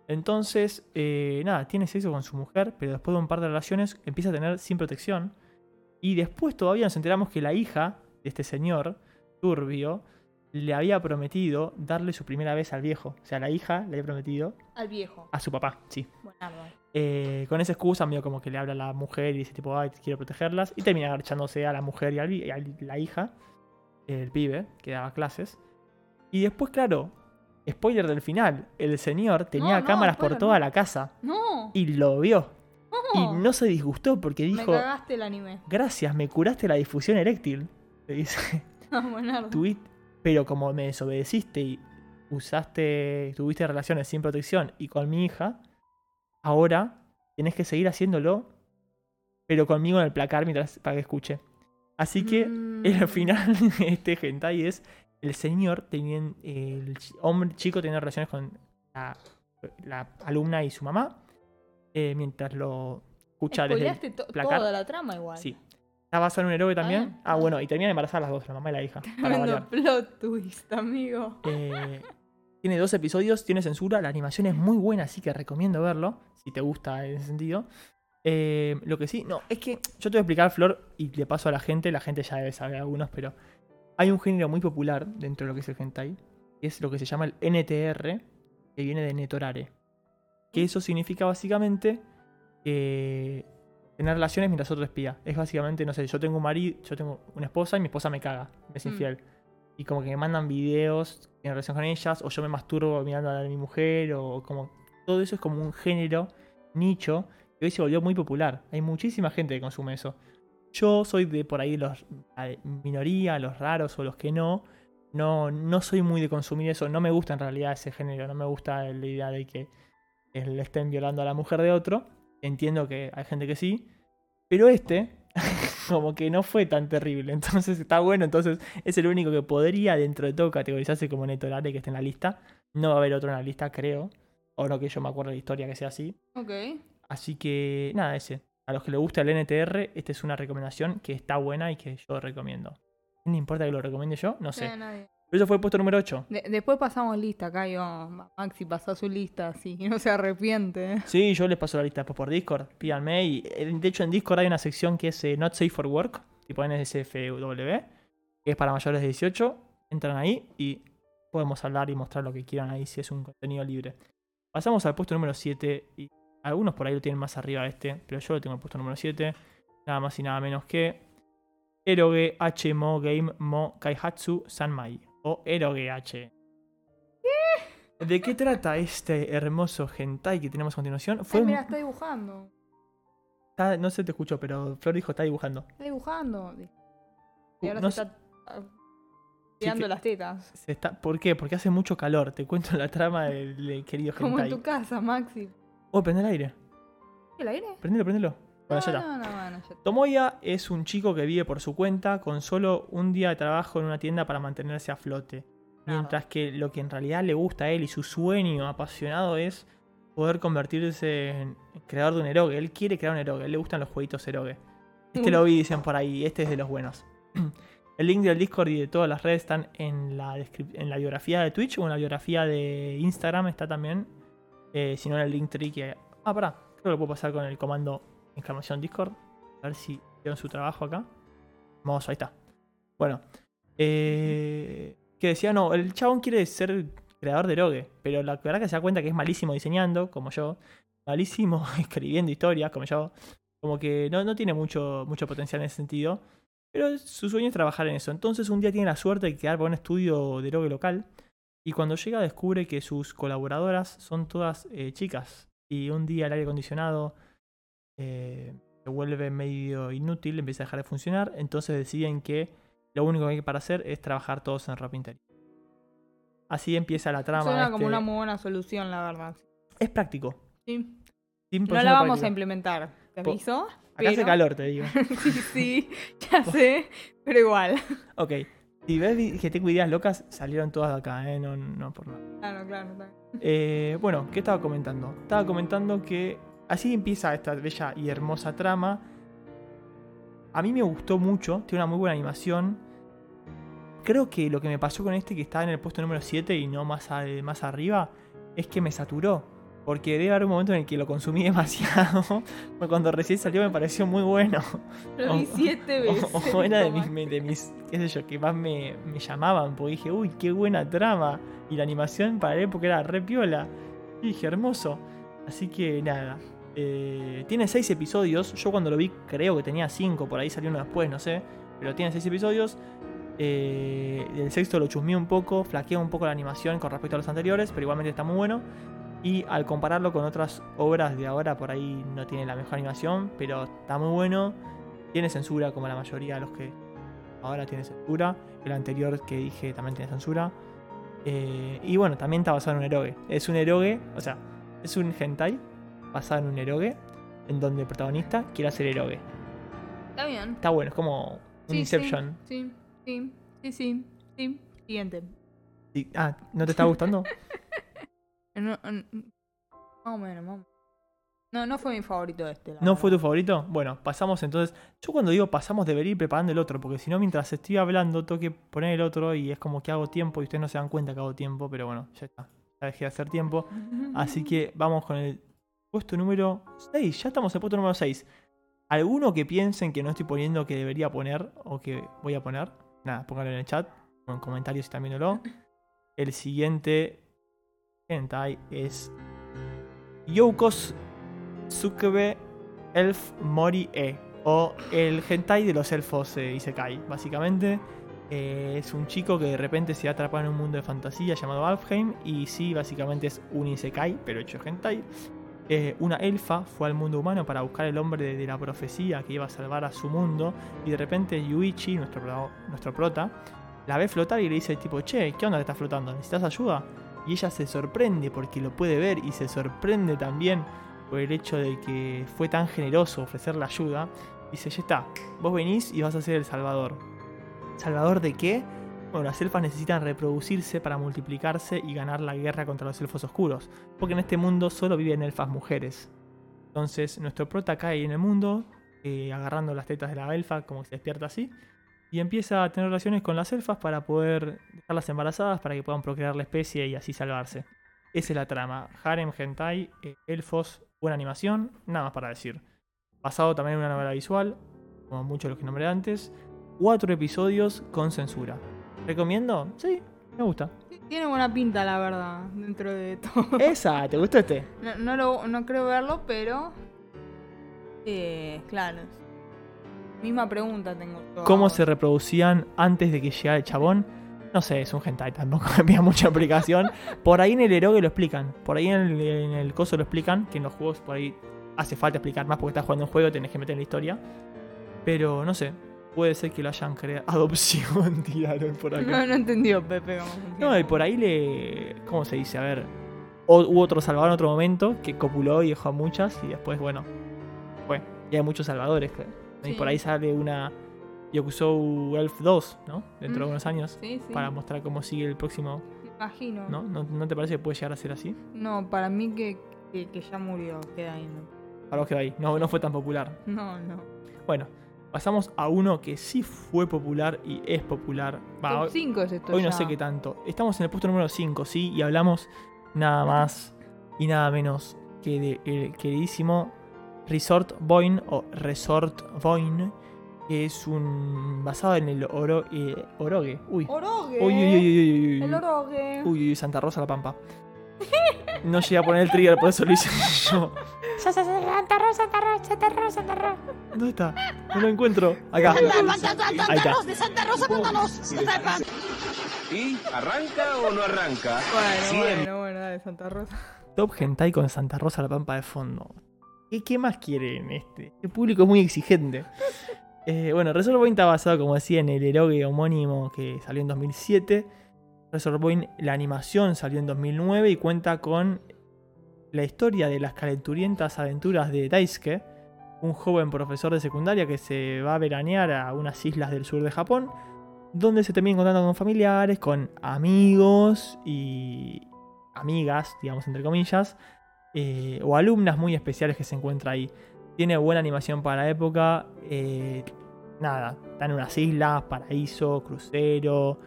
Entonces, eh, nada, tiene sexo con su mujer, pero después de un par de relaciones empieza a tener sin protección. Y después todavía nos enteramos que la hija de este señor, Turbio, le había prometido darle su primera vez al viejo. O sea, la hija le había prometido Al viejo. a su papá, sí. Eh, con esa excusa, medio como que le habla a la mujer y dice tipo, ay, quiero protegerlas. Y termina agarchándose a la mujer y, al vi- y a la hija, el pibe, que daba clases. Y después, claro, Spoiler del final, el señor tenía no, cámaras por toda no. la casa No. y lo vio. no. Y no se disgustó porque Me dijo, cagaste el anime. gracias, me curaste la difusión eréctil. Le dice, *laughs* Ah, buenardo. "Tuvi- pero como me desobedeciste y usaste, tuviste relaciones sin protección y con mi hija, ahora tenés que seguir haciéndolo, pero conmigo en el placar mientras para que escuche. Así que Mm. el *laughs* final de este hentai es el señor teniendo el hombre chico teniendo relaciones con la, la alumna y su mamá eh, mientras lo escucha desde el- placar. toda la trama igual. sí está basado en un héroe también bien. ah bueno y terminan embarazadas las dos la mamá y la hija Tremendo plot twist, amigo. Eh, tiene dos episodios, tiene censura, la animación es muy buena, así que recomiendo verlo, si te gusta en ese sentido. Eh, lo que sí, no, es que yo te voy a explicar, Flor, y le paso a la gente, la gente ya debe saber algunos, pero hay un género muy popular dentro de lo que es el hentai, que es lo que se llama el NTR, que viene de Netorare. Que eso significa básicamente que tener relaciones mientras otro espía. Es básicamente, no sé, yo tengo un marido, yo tengo una esposa y mi esposa me caga, me es Mm. infiel. Y como que me mandan videos en relación con ellas, o yo me masturbo mirando a mi mujer, o como. Todo eso es como un género, nicho, que hoy se volvió muy popular. Hay muchísima gente que consume eso. Yo soy de por ahí los la minoría, los raros o los que no. No, no soy muy de consumir eso. No me gusta en realidad ese género. No me gusta la idea de que le estén violando a la mujer de otro. Entiendo que hay gente que sí. Pero este, *laughs* como que no fue tan terrible. Entonces está bueno. Entonces es el único que podría, dentro de todo, categorizarse como Netorare que esté en la lista. No va a haber otro en la lista, creo. O no que yo me acuerdo de la historia que sea así. Ok. Así que nada, ese. A los que les gusta el NTR, esta es una recomendación que está buena y que yo recomiendo. ¿No importa que lo recomiende yo? No sé. Eh. Pero eso fue el puesto número 8. De- después pasamos lista, acá yo, Maxi pasó su lista así, no se arrepiente. Sí, yo les paso la lista después por Discord. Pídanme. Y eh, de hecho, en Discord hay una sección que es eh, Not Safe for Work, tipo NSFW, que es para mayores de 18. Entran ahí y podemos hablar y mostrar lo que quieran ahí si es un contenido libre. Pasamos al puesto número 7. Y algunos por ahí lo tienen más arriba este, pero yo lo tengo puesto número 7. Nada más y nada menos que Eroge H Mo Game Mo Kaihatsu Sanmai. O Eroge H. ¿De qué trata este hermoso hentai que tenemos a continuación? Fue Ay, mira, está dibujando. está- no se te escuchó, pero Flor dijo está dibujando. Está dibujando. Y ahora No se sé- está ah, tirando las tetas. Se está, ¿Por qué? Porque hace mucho calor. Te cuento la trama del, del querido Como en hentai. tu casa, Maxi. Oh, prende el aire. ¿El aire? Prendelo, prendelo. Bueno, ya no, está. no, no, bueno, ya está. Tomoya es un chico que vive por su cuenta con solo un día de trabajo en una tienda para mantenerse a flote. Mientras que lo que en realidad le gusta a él y su sueño apasionado es poder convertirse en creador de un eroge. Él quiere crear un eroge, le gustan los jueguitos eroge. Este lo vi, dicen por ahí, este es de los buenos. *clears throat* El link del Discord y de todas las redes están en la, en la biografía de Twitch o en la biografía de Instagram está también. Eh, si no en el link tree. Ah, pará, creo que lo puedo pasar con el comando exclamación Discord. A ver si hicieron su trabajo acá. Vamos, ahí está. Bueno. Eh, que decía, no, el chabón quiere ser creador de Eroge, pero la verdad que se da cuenta que es malísimo diseñando, como yo. Malísimo *laughs* escribiendo historias, como yo. Como que no, no tiene mucho, mucho potencial en ese sentido. Pero su sueño es trabajar en eso. Entonces un día tiene la suerte de quedar por un estudio de Eroge local. Y cuando llega descubre que sus colaboradoras son todas eh, chicas. Y un día el aire acondicionado eh, se vuelve medio inútil, empieza a dejar de funcionar. Entonces deciden que lo único que hay para hacer es trabajar todos en ropa interior. Así empieza la trama. Suena como este- una muy buena solución, la verdad. Es práctico. Sí. 100% No la vamos a implementar. ¿Te aviso? Acá hace calor, te digo. *laughs* sí, sí, ya sé, pero igual. ok. Si ves tengo ideas locas, salieron todas de acá, ¿eh? No, no por nada. Claro, claro. está bien. Eh, bueno, ¿qué estaba comentando? Estaba comentando que así empieza esta bella y hermosa trama. A mí me gustó mucho, tiene una muy buena animación. Creo que lo que me pasó con este, que está en el puesto número 7 y no más, a- más arriba, es que me saturó. Porque debe haber un momento en el que lo consumí *laughs* demasiado. Cuando recién salió me pareció muy bueno. Lo vi siete veces. O, o era de mis, de mis, qué sé yo, que más me, me llamaban. Porque dije, uy, qué buena trama. Y la animación para la época era re piola. Y dije, hermoso. Así que nada. eh, tiene seis episodios. Yo cuando lo vi creo que tenía cinco. Por ahí salió uno después, no sé. Pero tiene seis episodios. Eh, el sexto lo chusmeé un poco, flaquea un poco la animación con respecto a los anteriores, pero igualmente está muy bueno. Y al compararlo con otras obras de ahora, por ahí no tiene la mejor animación, pero está muy bueno. Tiene censura, como la mayoría de los que ahora tiene censura. El anterior que dije también tiene censura. Eh, y bueno, también está basado en un eroge. Es un eroge, o sea, es un hentai basado en un eroge, en donde el protagonista quiere hacer eroge. Está bien. Está bueno, es como un Sí, Inception. Sí, sí, sí, sí, sí. Siguiente. Sí. Ah, ¿no te está gustando? *laughs* No, no, más o menos, más o menos. No, no fue mi favorito este. ¿No fue tu verdad. favorito? Bueno, pasamos entonces. Yo cuando digo pasamos debería ir preparando el otro, porque si no, mientras estoy hablando, tengo que poner el otro y es como que hago tiempo y ustedes no se dan cuenta que hago tiempo, pero bueno, ya está. Ya dejé de hacer tiempo. Así que *laughs* vamos con el puesto número 6. Ya estamos en el puesto número 6. ¿Alguno que piensen que no estoy poniendo que debería poner o que voy a poner? Nada, pónganlo en el chat, o en comentarios si están viéndolo. *laughs* El siguiente hentai es Youkos Tsukebe Elf Mori E. O el hentai de los elfos eh, Isekai, básicamente. Eh, es un chico que de repente se atrapa en un mundo de fantasía llamado Alfheim. Y sí, básicamente es un Isekai, pero hecho hentai. Eh, una elfa fue al mundo humano para buscar el hombre de, la profecía que iba a salvar a su mundo. Y de repente Yuichi, nuestro, nuestro prota, la ve flotar y le dice tipo, che, ¿qué onda que estás flotando? ¿Necesitas ayuda? Y ella se sorprende porque lo puede ver y se sorprende también por el hecho de que fue tan generoso ofrecerle ayuda. Dice, ya está, vos venís y vas a ser el salvador. ¿Salvador de qué? Bueno, las elfas necesitan reproducirse para multiplicarse y ganar la guerra contra los elfos oscuros. Porque en este mundo solo viven elfas mujeres. Entonces nuestro prota cae en el mundo, eh, agarrando las tetas de la elfa, como se despierta así. Y empieza a tener relaciones con las elfas para poder dejarlas embarazadas, para que puedan procrear la especie y así salvarse. Esa es la trama. Harem, hentai, eh, elfos, buena animación, nada más para decir. Basado también en una novela visual, como muchos de los que nombré antes. Cuatro episodios con censura. ¿Recomiendo? Sí, me gusta. Tiene buena pinta, la verdad, dentro de todo. Esa, ¿te gustó este? No, no, lo, no creo verlo, pero. Eh, claro. Misma pregunta tengo yo. ¿Cómo ahora. se reproducían antes de que llegara el chabón? No sé, es un hentai, tampoco *laughs* me pida mucha explicación. Por ahí en el eroge lo explican. Por ahí en el, en el coso lo explican. Que en los juegos por ahí hace falta explicar más porque estás jugando un juego y tenés que meter en la historia. Pero no sé, puede ser que lo hayan creado. *laughs* Adopción, *laughs* tiraron por acá. No, no entendió Pepe cómo. No, y por ahí le. ¿Cómo se dice? A ver. o- hubo otro salvador en otro momento que copuló y dejó a muchas. Y después, bueno. Fue. Y hay muchos salvadores. Y por ahí sale una. Yokusou Elf 2, ¿no? Dentro de unos años. Sí, sí. Para mostrar cómo sigue el próximo. Imagino. ¿No? ¿No, no te parece que puede llegar a ser así? No, para mí que, que, que ya murió, queda ahí. ¿no? Para vos que ahí. No, no fue tan popular. No, no. Bueno, pasamos a uno que sí fue popular y es popular. Va, Top hoy- 5 es esto. Hoy no sé qué tanto. Estamos en el puesto número 5, sí, y hablamos nada más y nada menos que de el queridísimo Resort Boyne o Resort Boyne, que es un basado en el oro, eh, orogue. Uy. Orogue. Uy, uy, uy, uy, uy, uy. El orogue. Uy, uy, Santa Rosa la Pampa. No llegué a poner el trigger, por eso lo hice yo. Santa Rosa, Santa Rosa, Santa Rosa, Santa Rosa. ¿Dónde está? No lo encuentro. Acá. Ahí está. ¿Y arranca o no arranca? Bueno, bueno, bueno, dale, Santa Rosa. Top Hentai con Santa Rosa la Pampa de fondo. ¿Qué, qué más quieren este? El público es muy exigente. *laughs* Eh, bueno, Resort Point está basado, como decía, en el eroge homónimo que salió en 2007. Resort Point, la animación salió en 2009 y cuenta con la historia de las calenturientas aventuras de Daisuke, un joven profesor de secundaria que se va a veranear a unas islas del sur de Japón, donde se termina encontrando con familiares, con amigos y amigas, digamos entre comillas, eh, o alumnas muy especiales que se encuentra ahí. Tiene buena animación para la época. eh, nada, está en unas islas, paraíso, crucero,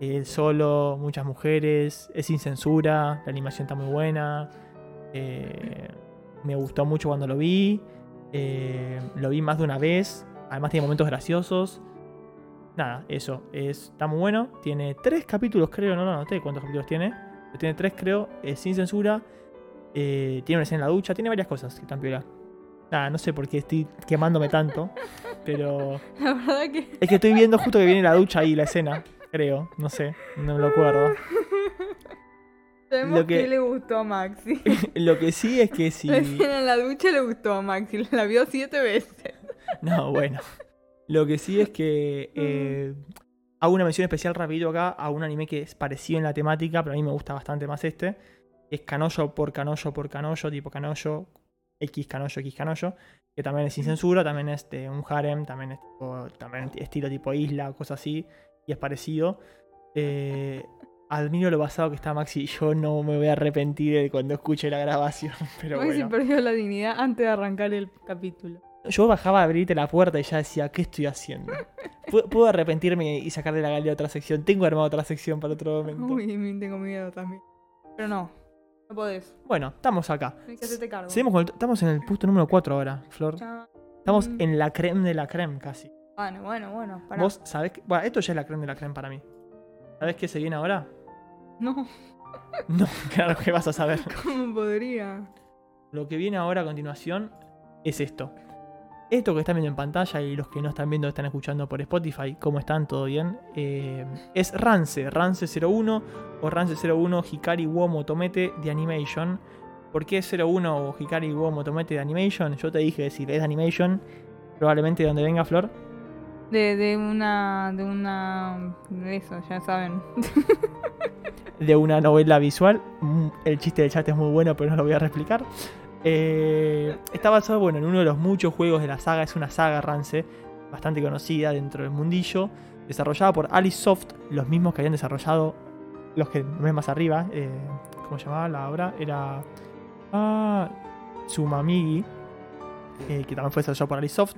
él solo, muchas mujeres, es sin censura, la animación está muy buena. eh, me gustó mucho cuando lo vi. eh, lo vi más de una vez. Además tiene momentos graciosos. Nada, eso. Es, está muy bueno. Tiene tres capítulos, creo. No lo anoté cuántos capítulos tiene. Tiene tres, creo. Sin censura. Eh, tiene una escena en la ducha. Tiene varias cosas que están piola. Nada, no sé por qué estoy quemándome tanto. Pero *laughs* La verdad que. es que estoy viendo justo que viene la ducha ahí, la escena. Creo, no sé, no me lo acuerdo. *laughs* Sabemos Lo que- que... le gustó a Maxi. *laughs* Lo que sí es que si. La escena en la ducha le gustó a Maxi. La vio siete veces. No, bueno. Lo que sí es que eh, hago una mención especial rápido acá a un anime que es parecido en la temática, pero a mí me gusta bastante más este. Es Canoyo por Canoyo por Canoyo, tipo Canoyo, X Canoyo, X Canoyo, que también es sin censura, también es de un harem, también es tipo- también estilo tipo isla, cosas así, y es parecido. Eh, admiro lo basado que está Maxi y *laughs* yo no me voy a arrepentir de cuando escuche la grabación, *laughs* pero Maxi bueno. perdió la dignidad antes de arrancar el capítulo. Yo bajaba a abrirte la puerta y ya decía, ¿qué estoy haciendo? *laughs* Pu- Puedo arrepentirme y sacar de la galería otra sección. Tengo armado otra sección para otro momento. Uy, tengo miedo también. Pero no, no podés. Bueno, estamos acá. Tienes que hacerte cargo. Seguimos con el- estamos en el puesto número 4 ahora, Flor. Estamos Mm. en la creme de la creme casi. Bueno, bueno, bueno. Pará. Vos sabés que... Bueno, esto ya es la creme de la creme para mí. ¿Sabés qué se viene ahora? No, *laughs* No, claro que vas a saber. *laughs* ¿cómo podría? Lo que viene ahora a continuación es esto. Esto que están viendo en pantalla y los que no están viendo están escuchando por Spotify, ¿cómo están? ¿Todo bien? Eh, es Rance, Rance 01 o Rance 01 Hikari wo Motomete de Animation. ¿Por qué 01 o Hikari wo Motomete de Animation? Yo te dije, si es de Animation, probablemente de donde venga Flor. De, de una. De una. De eso, ya saben. de una novela visual. Mm, El chiste del chat es muy bueno, pero no lo voy a reexplicar. Eh, está basado bueno, en uno de los muchos juegos de la saga. Es una saga Rance, bastante conocida dentro del mundillo. Desarrollada por Alice Soft, los mismos que habían desarrollado los que ves más arriba. eh, ¿Cómo llamaba la obra? Era. Ah, Tsumamigi, eh, que también fue desarrollado por Alice Soft.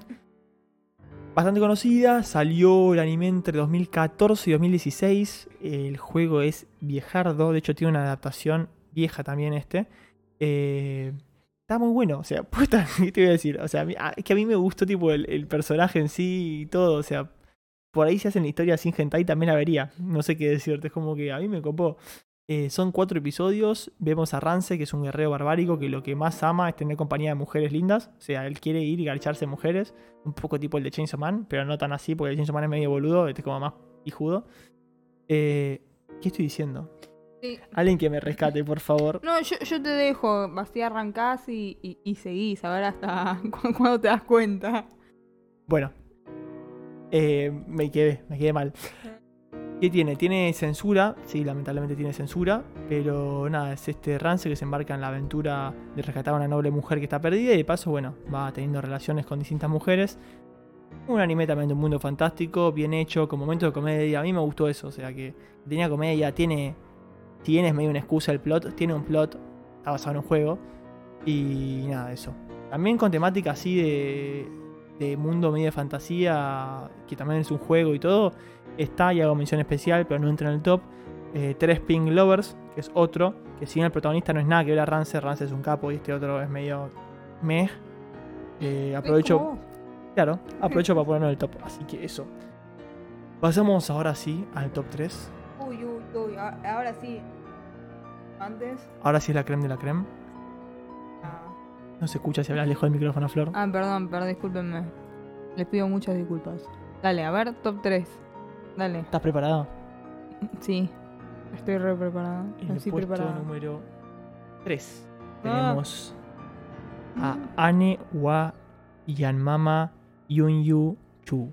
Bastante conocida, salió el anime entre 2014 y 2016. El juego es viejardo, de hecho tiene una adaptación vieja también este. Eh, está muy bueno, o sea, *laughs* puta, ¿qué te voy a decir? O sea, ah, es que a mí me gustó tipo el, el personaje en sí y todo, o sea, por ahí si hacen historias sin hentai también la vería. No sé qué decirte, es como que a mí me copó. Eh, son cuatro episodios. Vemos a Rance, que es un guerrero barbárico que lo que más ama es tener compañía de mujeres lindas. O sea, él quiere ir y garcharse mujeres. Un poco tipo el de Chainsaw Man, pero no tan así, porque el Chainsaw Man es medio boludo, este es como más hijudo. Eh, ¿Qué estoy diciendo? Sí. Alguien que me rescate, por favor. No, yo, yo te dejo. Así arrancás y, y, y seguís. A ver hasta *laughs* cu- cuándo te das cuenta. Bueno. Eh, me quedé, me quedé mal. ¿Qué tiene? Tiene censura, sí, lamentablemente tiene censura, pero nada, es este Rance que se embarca en la aventura de rescatar a una noble mujer que está perdida y de paso, bueno, va teniendo relaciones con distintas mujeres. Un anime también de un mundo fantástico, bien hecho, con momentos de comedia. A mí me gustó eso, o sea que tenía comedia, tiene. Si bien es medio una excusa el plot, tiene un plot, está basado en un juego. Y nada, eso. También con temática así de, de mundo medio de fantasía, que también es un juego y todo, está y hago mención especial, pero no entra en el top. Eh, Tres Pink Lovers, que es otro, que si bien el protagonista no es nada que ver a Rance, Rance es un capo y este otro es medio meh. Eh, aprovecho, claro, aprovecho para ponerlo en el top, así que eso. Pasamos ahora sí al top 3. Uy, uy, uy. Ahora sí. Antes. Ahora sí es la creme de la creme. Ah, No se escucha si hablas lejos del micrófono, Flor. Ah, perdón, perdón, discúlpenme. Les pido muchas disculpas. Dale, a ver, top 3. Dale. ¿Estás preparado? Sí. Estoy re preparada. En el puesto número 3 Ah. tenemos a Ane wa Yanmama Yunyu Chu.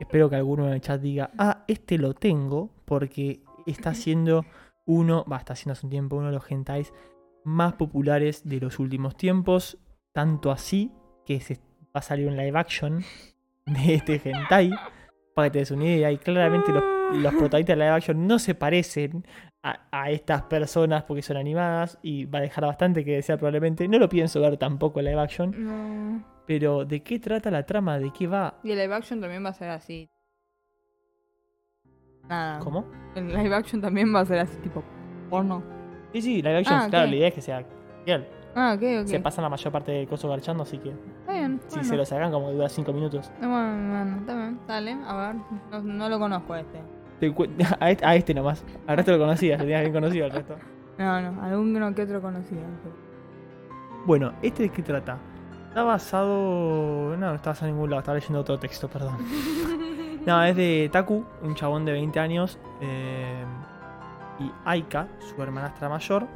Espero que alguno en el chat diga, ah, este lo tengo porque está siendo uno, va, está siendo hace un tiempo uno de los hentais más populares de los últimos tiempos. Tanto así que se va a salir un live action de este hentai. Para que te des una idea, y claramente los, los protagonistas de live action no se parecen a, a estas personas porque son animadas y va a dejar bastante que desear probablemente. No lo pienso ver tampoco en live action, No. pero ¿de qué trata la trama? ¿De qué va? Y el live action también va a ser así. Nada. ¿Cómo? El live action también va a ser así, tipo porno. Sí, sí, live action, Ah, claro, ok. la idea es que sea real. Ah, ok, ok. Se pasan la mayor parte del coso garchando, así que Está bien. si bueno. se lo sacan como dura 5 minutos. No, bueno, bueno, está bien. Dale, a ver. No, no lo conozco a este. Te cu- *laughs* A este, a este nomás. Al resto lo conocías, lo tenías bien conocido al resto. *laughs* No, no, alguno que otro conocido. pero- Bueno, ¿este de qué trata? Está basado. No, no está basado en ningún lado, estaba leyendo otro texto, perdón. *laughs* no, es de Taku, un chabón de 20 años. eh, y Aika, su hermanastra mayor.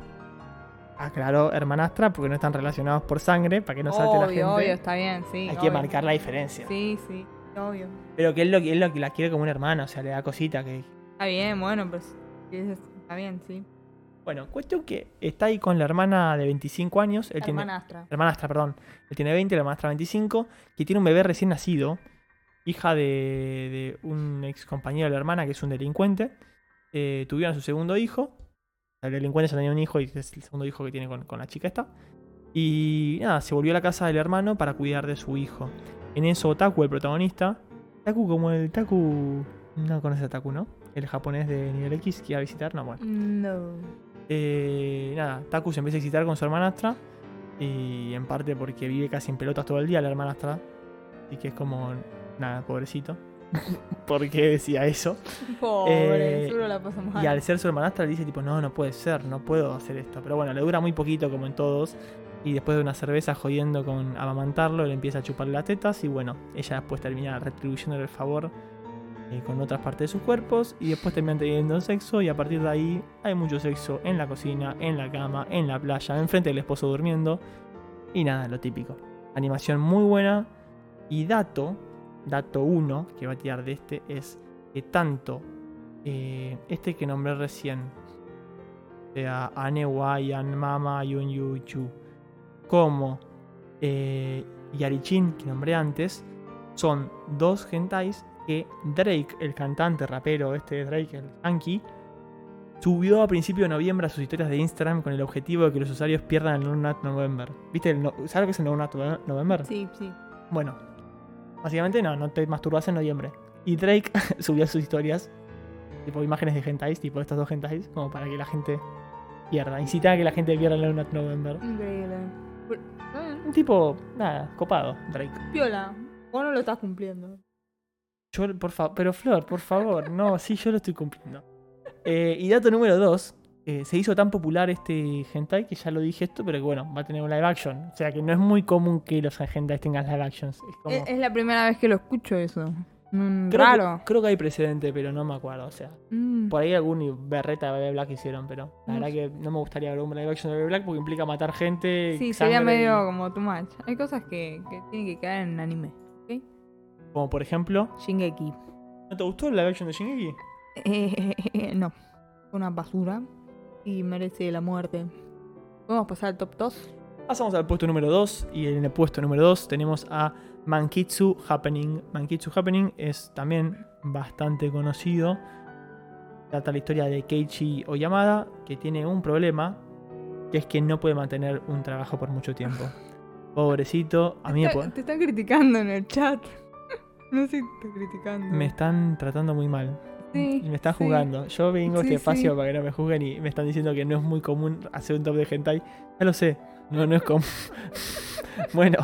Aclaró hermanastra porque no están relacionados por sangre, para que no salte la gente. obvio, está bien, sí. Hay que marcar la diferencia. Sí, sí, obvio. Pero que él, lo, él lo- la quiere como una hermana, o sea, le da cosita. que Está bien, bueno, pues. Está bien, sí. Bueno, cuestión que está ahí con la hermana de 25 años. Él tiene, Hermanastra. hermanastra, perdón. Él tiene 20, la hermanastra 25, que tiene un bebé recién nacido, hija de, de un ex compañero de la hermana que es un delincuente. Eh, tuvieron a su segundo hijo. El delincuente ya tenía un hijo y es el segundo hijo que tiene con, con la chica esta. Y nada, se volvió a la casa del hermano para cuidar de su hijo. En eso, Taku, el protagonista, Taku como el Taku... No conoces a Taku, ¿no? El japonés de nivel X que iba a visitar, no, bueno. No. Eh, nada, Taku se empieza a excitar con su hermanastra. Y en parte porque vive casi en pelotas todo el día la hermanastra. Y que es como. Nada, pobrecito. *laughs* ¿Por qué decía eso? Pobre, Eh, seguro la mal. Y al ser su hermanastra le dice tipo, no, no puede ser, no puedo hacer esto. Pero bueno, le dura muy poquito como en todos. Y después de una cerveza jodiendo con amamantarlo, le empieza a chupar las tetas. Y bueno, ella después termina retribuyéndole el favor eh, con otras partes de sus cuerpos. Y después terminan teniendo sexo. Y a partir de ahí hay mucho sexo en la cocina, en la cama, en la playa, enfrente del esposo durmiendo. Y nada, lo típico. Animación muy buena. Y dato, dato 1 que va a tirar de este es que tanto eh, este que nombré recién, o sea, Anewa, Yan Mama, Yun Yu Chu, como eh, Yarichin, que nombré antes, son dos hentais que Drake, el cantante rapero este de Drake, el Yankee, subió a principio de noviembre a sus historias de Instagram con el objetivo de que los usuarios pierdan el No Nut November. ¿Viste? El no- ¿Sabes lo que es el No Nut November? Sí, sí. Bueno, básicamente no, no te masturbas en noviembre. Y Drake *laughs* subió sus historias, tipo imágenes de hentais, tipo estas dos hentais, como para que la gente pierda. Incita a que la gente pierda el Nut November. Increíble. Eh, Un tipo, nada, copado, Drake. Piola, vos no lo estás cumpliendo. Yo, por favor, pero Flor, por favor, no, sí, yo lo estoy cumpliendo. Eh, y dato número dos, eh, se hizo tan popular este hentai que ya lo dije esto, pero que bueno, va a tener un live action. O sea que no es muy común que los hentais tengan live actions. Es como... Es, es la primera vez que lo escucho eso. Mm, creo, raro. Que, creo que hay precedente, pero no me acuerdo. O sea, Mm. por ahí algún berreta de Baby Black hicieron, pero la No verdad que no me gustaría ver un live action de Baby Black porque implica matar gente. Sí, sería medio y- como too much. Hay cosas que, que tienen que quedar en anime. Como por ejemplo, Shingeki. ¿no te gustó el live action de Shingeki? Eh, *laughs* no. Una basura. Y merece la muerte. Vamos a pasar al top 2. Pasamos al puesto número 2 y en el puesto número 2 tenemos a Mankitsu Happening. Mankitsu Happening es también bastante conocido. Trata la historia de Keiichi Oyamada, que tiene un problema, que es que no puede mantener un trabajo por mucho tiempo. *laughs* Pobrecito, a mí me, Te están criticando en el chat. *laughs* No sé te criticando. me están tratando muy mal. Sí, Y me están sí. jugando. Yo vengo a este espacio para que no me juzguen y me están diciendo que no es muy común hacer un top de hentai. Ya lo sé, no, no es común. *laughs* bueno,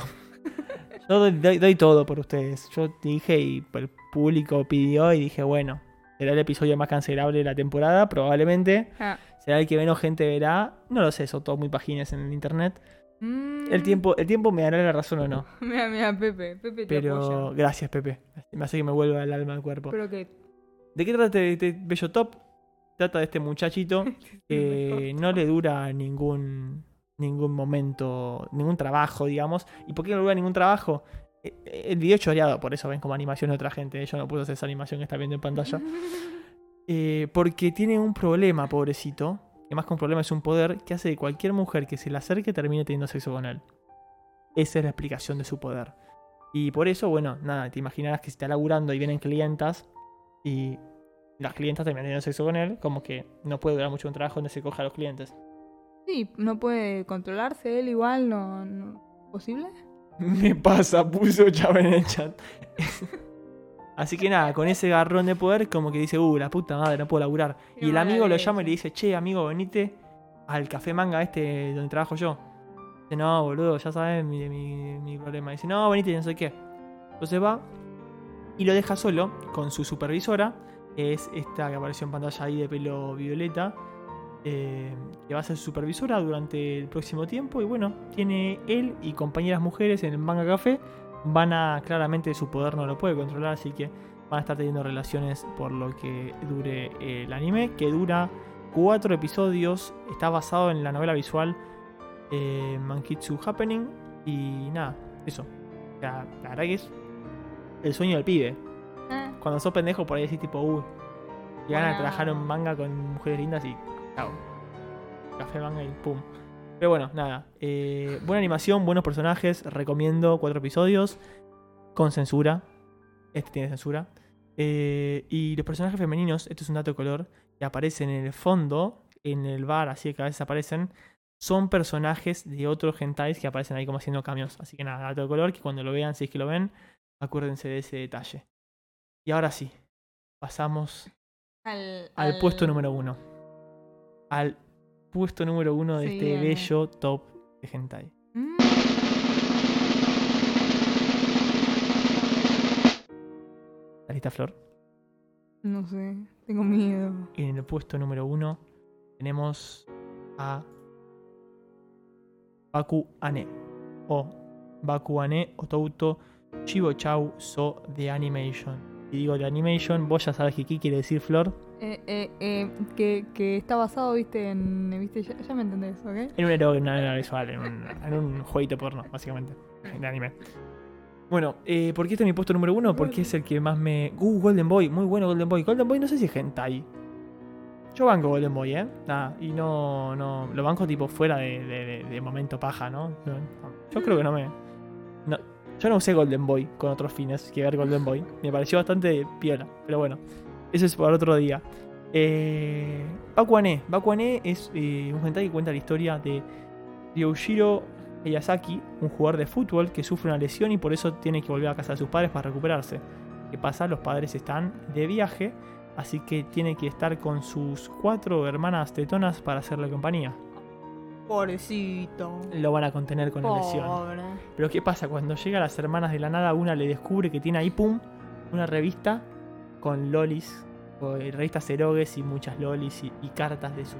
yo doy, doy- doy todo por ustedes. Yo dije y el público pidió y dije, bueno, será el episodio más cancelable de la temporada, probablemente. Ah. Será el que menos gente verá. No lo sé, son todos muy pagines en el internet. Mm. El tiempo, el tiempo me dará la razón o no. *laughs* Mira, mira, Pepe. Pepe te Pero apoya. gracias, Pepe. Me hace que me vuelva el alma al cuerpo. Pero que. ¿De qué trata este bello top? Trata de este muchachito *laughs* que no le dura ningún ningún momento, ningún trabajo, digamos. ¿Y por qué no le dura ningún trabajo? Eh, eh, El video es choreado, por eso ven como animación de otra gente. Yo no puedo hacer esa animación que está viendo en pantalla. *laughs* Eh, porque tiene un problema, pobrecito. Que más que un problema es un poder que hace que cualquier mujer que se le acerque termine teniendo sexo con él. Esa es la explicación de su poder. Y por eso, bueno, nada, te imaginarás que si está laburando y vienen clientas y las clientas terminan teniendo sexo con él, como que no puede durar mucho un trabajo donde se coja a los clientes. Sí, no puede controlarse él igual, no. no ¿Posible? *laughs* Me pasa, puso chava en el chat. *laughs* Así que nada, con ese garrón de poder, como que dice, uh, la puta madre, no puedo laburar. Qué y el amigo lo llama y le dice, che, amigo, venite al café manga este donde trabajo yo. Dice, no, boludo, ya sabes mi, mi, mi problema. Dice, no, venite, no sé qué. Entonces va y lo deja solo con su supervisora, que es esta que apareció en pantalla ahí de pelo violeta. eh, que va a ser supervisora durante el próximo tiempo. Y bueno, tiene él y compañeras mujeres en el manga café. Van a, claramente su poder no lo puede controlar, así que van a estar teniendo relaciones por lo que dure el anime, que dura cuatro episodios. Está basado en la novela visual eh, Mankitsu Happening. Y nada, eso. Sea, la verdad que es el sueño del pibe. Ah, Cuando sos pendejo por ahí decís tipo, uh, llegan a Bueno. trabajar en manga con mujeres lindas y chao. Café, manga y pum. Pero bueno, nada. eh, buena animación, buenos personajes. Recomiendo cuatro episodios. Con censura. Este tiene censura. Eh, y los personajes femeninos, esto es un dato de color, que aparecen en el fondo, en el bar, así que a veces aparecen, son personajes de otros hentais que aparecen ahí como haciendo cambios. Así que nada, dato de color, que cuando lo vean, si es que lo ven, acuérdense de ese detalle. Y ahora sí, pasamos al, al puesto número uno. Al puesto número uno de Sí, este bello top de hentai. Mm, ¿La lista Flor? no sé, tengo miedo. Y en el puesto número uno tenemos a Baku Ane. O Baku Ane Otouto Shibo Chau So de Animation. Y digo de Animation, vos ya sabes que qué quiere decir Flor. Eh, eh, eh, que, que está basado, viste, en. ¿viste? Ya, ya me entendés, ¿ok? En un héroe, en una novela visual, en un, en un jueguito porno, básicamente. De anime. Bueno, eh, ¿por qué este es mi puesto número uno? Porque es el que más me. Uh, Golden Boy, muy bueno Golden Boy. Golden Boy no sé si es hentai. Yo banco Golden Boy, ¿eh? Nada, y no, no. Lo banco tipo fuera de, de- momento paja, ¿no? Yo creo que no me. Yo no usé Golden Boy con otros fines que ver Golden Boy. Me pareció bastante piola, pero bueno. Eso es para otro día. Eh, Bakuane. Bakuane es eh, un hentai que cuenta la historia de Ryushiro Miyazaki, un jugador de fútbol que sufre una lesión y por eso tiene que volver a casa de sus padres para recuperarse. ¿Qué pasa? Los padres están de viaje, así que tiene que estar con sus cuatro hermanas tetonas para hacerle compañía. Pobrecito. Lo van a contener con la lesión. Pobre. Pero ¿qué pasa? Cuando llega a las hermanas de la nada, una le descubre que tiene ahí, pum, una revista con lolis, o, eh, revistas erogues y muchas lolis y, y cartas de, su,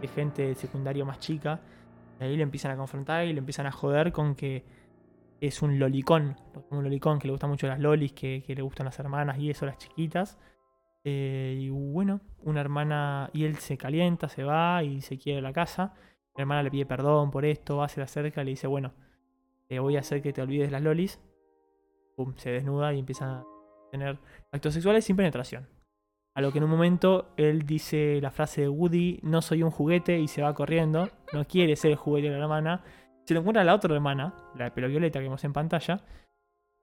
de gente de secundario más chica. Y ahí le empiezan a confrontar y le empiezan a joder con que es un lolicón. Un lolicón que le gustan mucho las lolis, que, que le gustan las hermanas y eso, las chiquitas. Eh, y bueno, una hermana, y él se calienta, se va y se quiere la casa. La hermana le pide perdón por esto, va, se le acerca le dice, bueno, te voy a hacer que te olvides las lolis. Pum, se desnuda y empieza a tener actos sexuales sin penetración. A lo que en un momento él dice la frase de Woody, no soy un juguete, y se va corriendo. No quiere ser el juguete de la hermana. Se lo encuentra la otra hermana, la de pelo violeta que vemos en pantalla.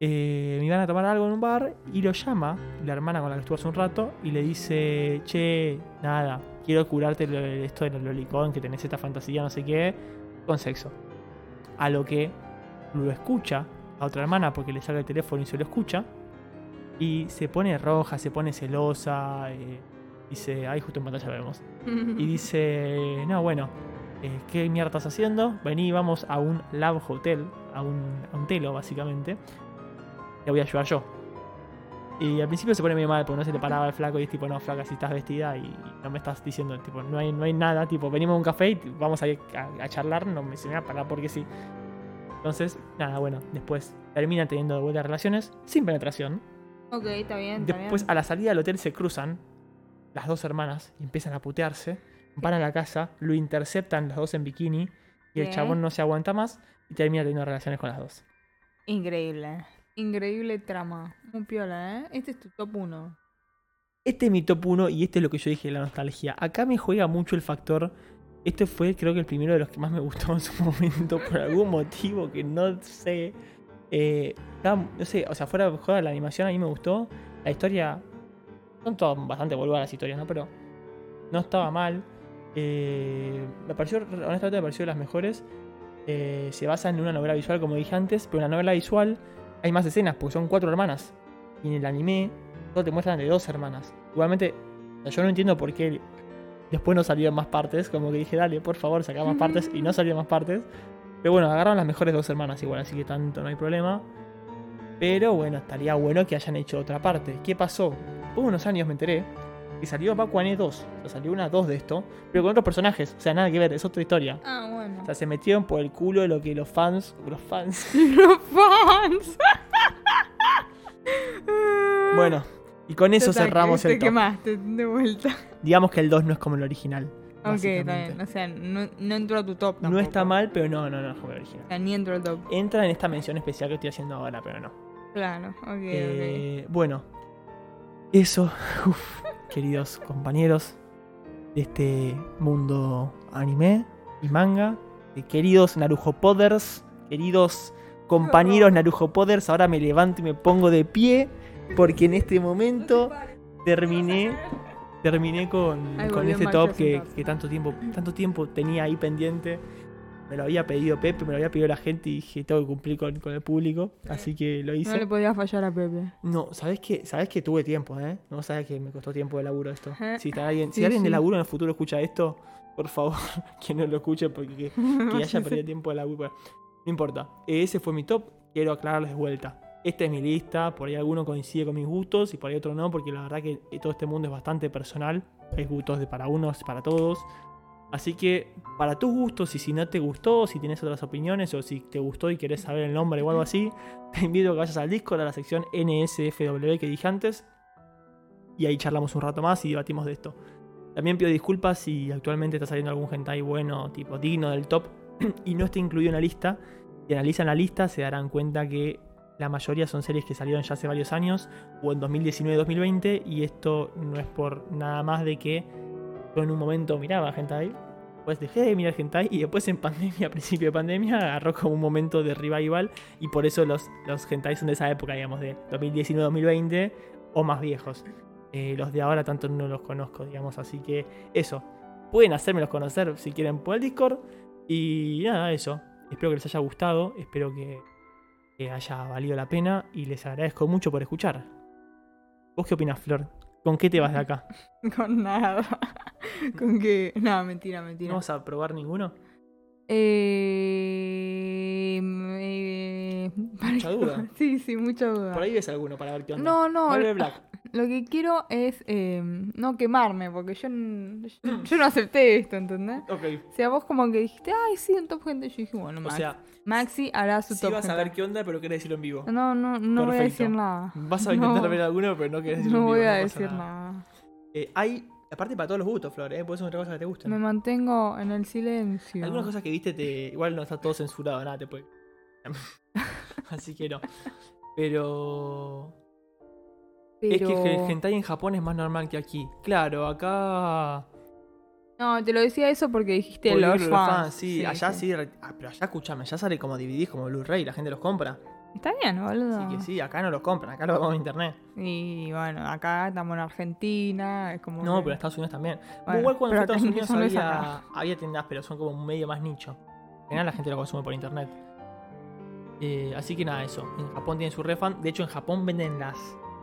Eh, me iban a tomar algo en un bar y lo llama, la hermana con la que estuvo hace un rato, y le dice, che, nada, quiero curarte esto del lolicón, que tenés esta fantasía, no sé qué, con sexo. A lo que lo escucha a otra hermana porque le saca el teléfono y se lo escucha. Y se pone roja, se pone celosa. eh, dice, ay, justo en pantalla vemos. *laughs* Y dice, no, bueno, eh, ¿qué mierda estás haciendo? Vení, vamos a un lab hotel, a un, a un telo, básicamente. Te voy a ayudar yo. Y al principio se pone medio mal porque no se le paraba el flaco y es tipo, no, flaca, si estás vestida y no me estás diciendo, tipo, no hay, no hay nada, tipo, venimos a un café y vamos a, a, a charlar, no me se me va a parar porque sí. Entonces, nada, bueno, después termina teniendo de vuelta relaciones sin penetración. ok, está bien, Después, bien. a la salida del hotel se cruzan las dos hermanas y empiezan a putearse. Van a la casa, lo interceptan las dos en bikini y el ¿Qué? chabón no se aguanta más y termina teniendo relaciones con las dos. Increíble. Increíble trama. Muy piola, ¿eh? Este es tu top 1. Este es mi top 1 y este es lo que yo dije de la nostalgia. Acá me juega mucho el factor. Este fue, creo que, el primero de los que más me gustó en su *laughs* momento, por algún motivo que no sé. Eh, no sé, o sea, fuera de la animación a mí me gustó. La historia. Son todas bastante boludas las historias, ¿no? Pero no estaba mal. Eh, me pareció, honestamente, me pareció de las mejores. Eh, se basa en una novela visual, como dije antes, pero en la novela visual hay más escenas, porque son cuatro hermanas. Y en el anime solo te muestran de dos hermanas. Igualmente, o sea, yo no entiendo por qué después no salieron más partes. Como que dije, dale, por favor, saca más partes. Y no salieron más partes. Pero bueno, agarraron las mejores dos hermanas igual, así que tanto no hay problema. Pero bueno, estaría bueno que hayan hecho otra parte. ¿Qué pasó? Hubo unos años me enteré que salió Bakuane 2. O sea, salió una 2 de esto, pero con otros personajes. O sea, nada que ver, es otra historia. Ah, bueno. O sea, se metieron por el culo de lo que los fans. Los fans. *laughs* Los fans. *laughs* bueno, y con eso Total, cerramos el top. quemaste de vuelta. Digamos que el 2 no es como el original. Ok, bien. O sea, no, no entró a tu top tampoco. No está mal, pero no, no, no es como el original. O sea, ni entró al top. Entra en esta mención especial que estoy haciendo ahora, pero no. Claro, ok, Eh, bueno, eso, *laughs* uf, queridos compañeros de este mundo anime y manga, eh, queridos Narujo Poders, queridos compañeros Narujo Poders, ahora me levanto y me pongo de pie porque en este momento terminé terminé con, con a top que, que tanto tiempo tanto tiempo tenía ahí pendiente. Me lo había pedido Pepe, me lo había pedido la gente y dije, tengo que cumplir con, con el público, así que lo hice. No le podía fallar a Pepe. No, ¿sabes qué? ¿Sabes que tuve tiempo, eh? No sabes que me costó tiempo de laburo esto. Ajá. Si, está alguien, si Sí, alguien de sí. laburo en el futuro escucha esto, por favor, *laughs* que no lo escuche porque que, *laughs* que haya perdido tiempo de laburo. No importa. Ese fue mi top. Quiero aclararles de vuelta. Esta es mi lista. Por ahí alguno coincide con mis gustos y por ahí otro no, porque la verdad que todo este mundo es bastante personal. Hay gustos de para unos, para todos. Así que, para tus gustos, y si no te gustó, si tienes otras opiniones, o si te gustó y querés saber el nombre o algo así, *laughs* te invito a que vayas al Discord, a la sección NSFW que dije antes. Y ahí charlamos un rato más y debatimos de esto. También pido disculpas si actualmente está saliendo algún hentai bueno, tipo digno del top, *clears throat* y no está incluido en la lista. Si analizan la lista, se darán cuenta que la mayoría son series que salieron ya hace varios años, o en 2019-2020, y esto no es por nada más de que en un momento miraba hentai, pues dejé de mirar hentai, y después en pandemia, *laughs* principio de pandemia, agarró como un momento de revival, y por eso los, los son de esa época, digamos, de 2019-2020, o más viejos. Eh, los de ahora tanto no los conozco, digamos, así que eso. Pueden hacérmelos conocer si quieren por el Discord. Y nada, eso. Espero que les haya gustado, espero que, que haya valido la pena y les agradezco mucho por escuchar. ¿Vos qué opinas, Flor? ¿Con qué te vas de acá? *laughs* Con nada. *laughs* Con que. No, mentira, mentira. ¿No vas a probar ninguno? Eh, eh, Mucha *laughs* duda. Sí, sí, mucha duda. Por ahí ves alguno para ver qué onda. No, no. Marvel Black. Lo que quiero es eh, no quemarme, porque yo, n- yo, yo no acepté esto, ¿entendés? Ok. O sea, vos como que dijiste, ay, sí, un top gente. Yo dije, bueno, O Max- sea, Maxi hará su sí top vas a ver qué onda, pero querés decirlo en vivo. No, no, no voy a decir nada. Vas a intentar No, ver alguno, pero no querés decirlo No en vivo. voy a decir nada. nada. Eh, hay, aparte para todos los gustos, Flor, ¿eh? Puede ser otra cosa que te guste. Me mantengo en el silencio. Algunas cosas que viste te. Igual no está todo censurado, nada, te puede. *laughs* Así que no. Pero. Es que el hentai en Japón es más normal que aquí. Claro, acá. No, te lo decía eso porque dijiste por los fans. sí, allá sí. ah, pero allá escúchame, allá sale como DVDs, como Blu-ray, la gente los compra. Está bien, boludo. Así que sí, acá no los compran, acá lo vamos en internet. Y bueno, acá estamos en Argentina, es como... No, que- pero en Estados Unidos también. Bueno, Igual cuando a pero Estados Unidos no había, tiendas, pero son como un medio más nicho. En general la gente lo consume por internet. Eh, así que nada, eso. En Japón tienen su refund. De hecho, en Japón venden las,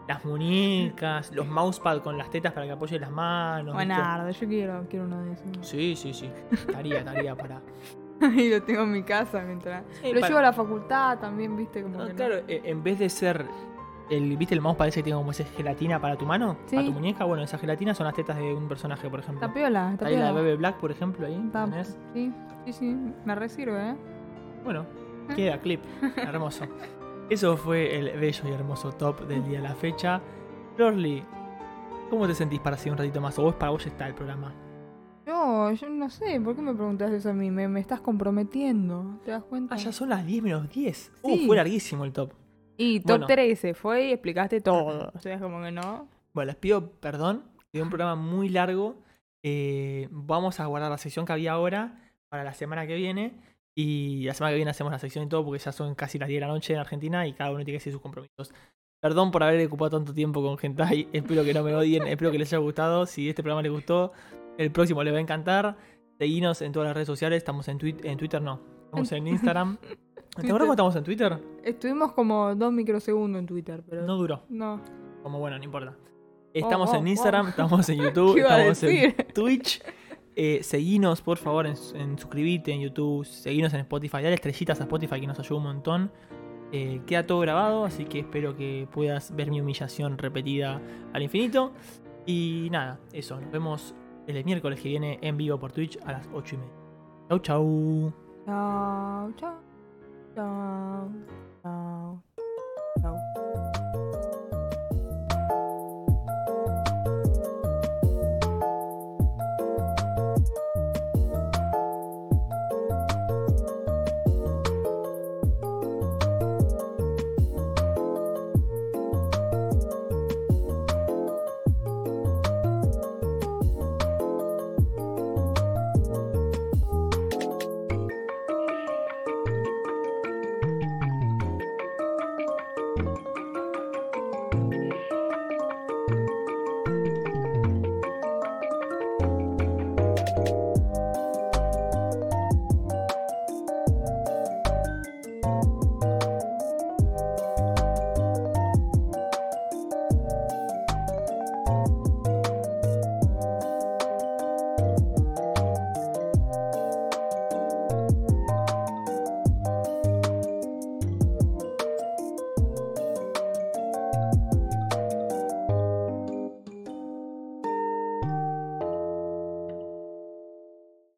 las muñecas, los mousepad con las tetas para que apoyen las manos. Buenardo, yo quiero, quiero uno de esos. Sí, sí, sí. Estaría, estaría para. *laughs* y lo tengo en mi casa mientras... lo para- llevo a la facultad también, viste, como que claro, eh, en vez de ser. El, ¿Viste el mouse parece que tiene como esa gelatina para tu mano? Para Sí. tu muñeca. Bueno, esa gelatina son las tetas de un personaje, por ejemplo. Está piola, está Ahí la de Bebe Black, por ejemplo, ahí. Tenés. Sí, sí, sí, me resirve, ¿eh? Bueno, queda clip. Hermoso. *laughs* Eso fue el bello y hermoso top del día de la fecha. Florly, ¿cómo te sentís para seguir un ratito más? ¿O vos para vos ya está el programa? Yo, yo no sé, ¿por qué me preguntas eso a mí? Me, me estás comprometiendo, ¿te das cuenta? Ah, ya son las 10 menos 10. Uh, Sí. fue larguísimo el top. Y top Bueno. 13 fue y explicaste todo. O sea, como que no. Bueno, les pido perdón. Fue un programa muy largo. Eh, vamos a guardar la sección que había ahora para la semana que viene. Y la semana que viene hacemos la sección y todo porque ya son casi las 10 de la noche en Argentina y cada uno tiene que hacer sus compromisos. Perdón por haber ocupado tanto tiempo con Gentai. *laughs* Espero que no me odien. espero que les haya gustado. Si este programa les gustó, el próximo les va a encantar. Seguinos en todas las redes sociales. Estamos en, Twi- en Twitter, no. Estamos en Instagram. *laughs* ¿Te acuerdas cuando estamos en Twitter? Estuvimos como dos microsegundos en Twitter, pero. No duró. No. Como bueno, no importa. Estamos oh, en Instagram, oh. estamos en *laughs* YouTube, ¿Qué iba a estamos en? Twitch. Eh, seguinos, por favor, en, en, suscribite en YouTube, seguinos en Spotify, dale estrellitas a Spotify que nos ayuda un montón. Eh, queda todo grabado, así que espero que puedas ver mi humillación repetida al infinito. Y nada, eso, nos vemos el miércoles que viene en vivo por Twitch a las 8 y media. Chau, chau. Chau, chau. Chau, chau. chau.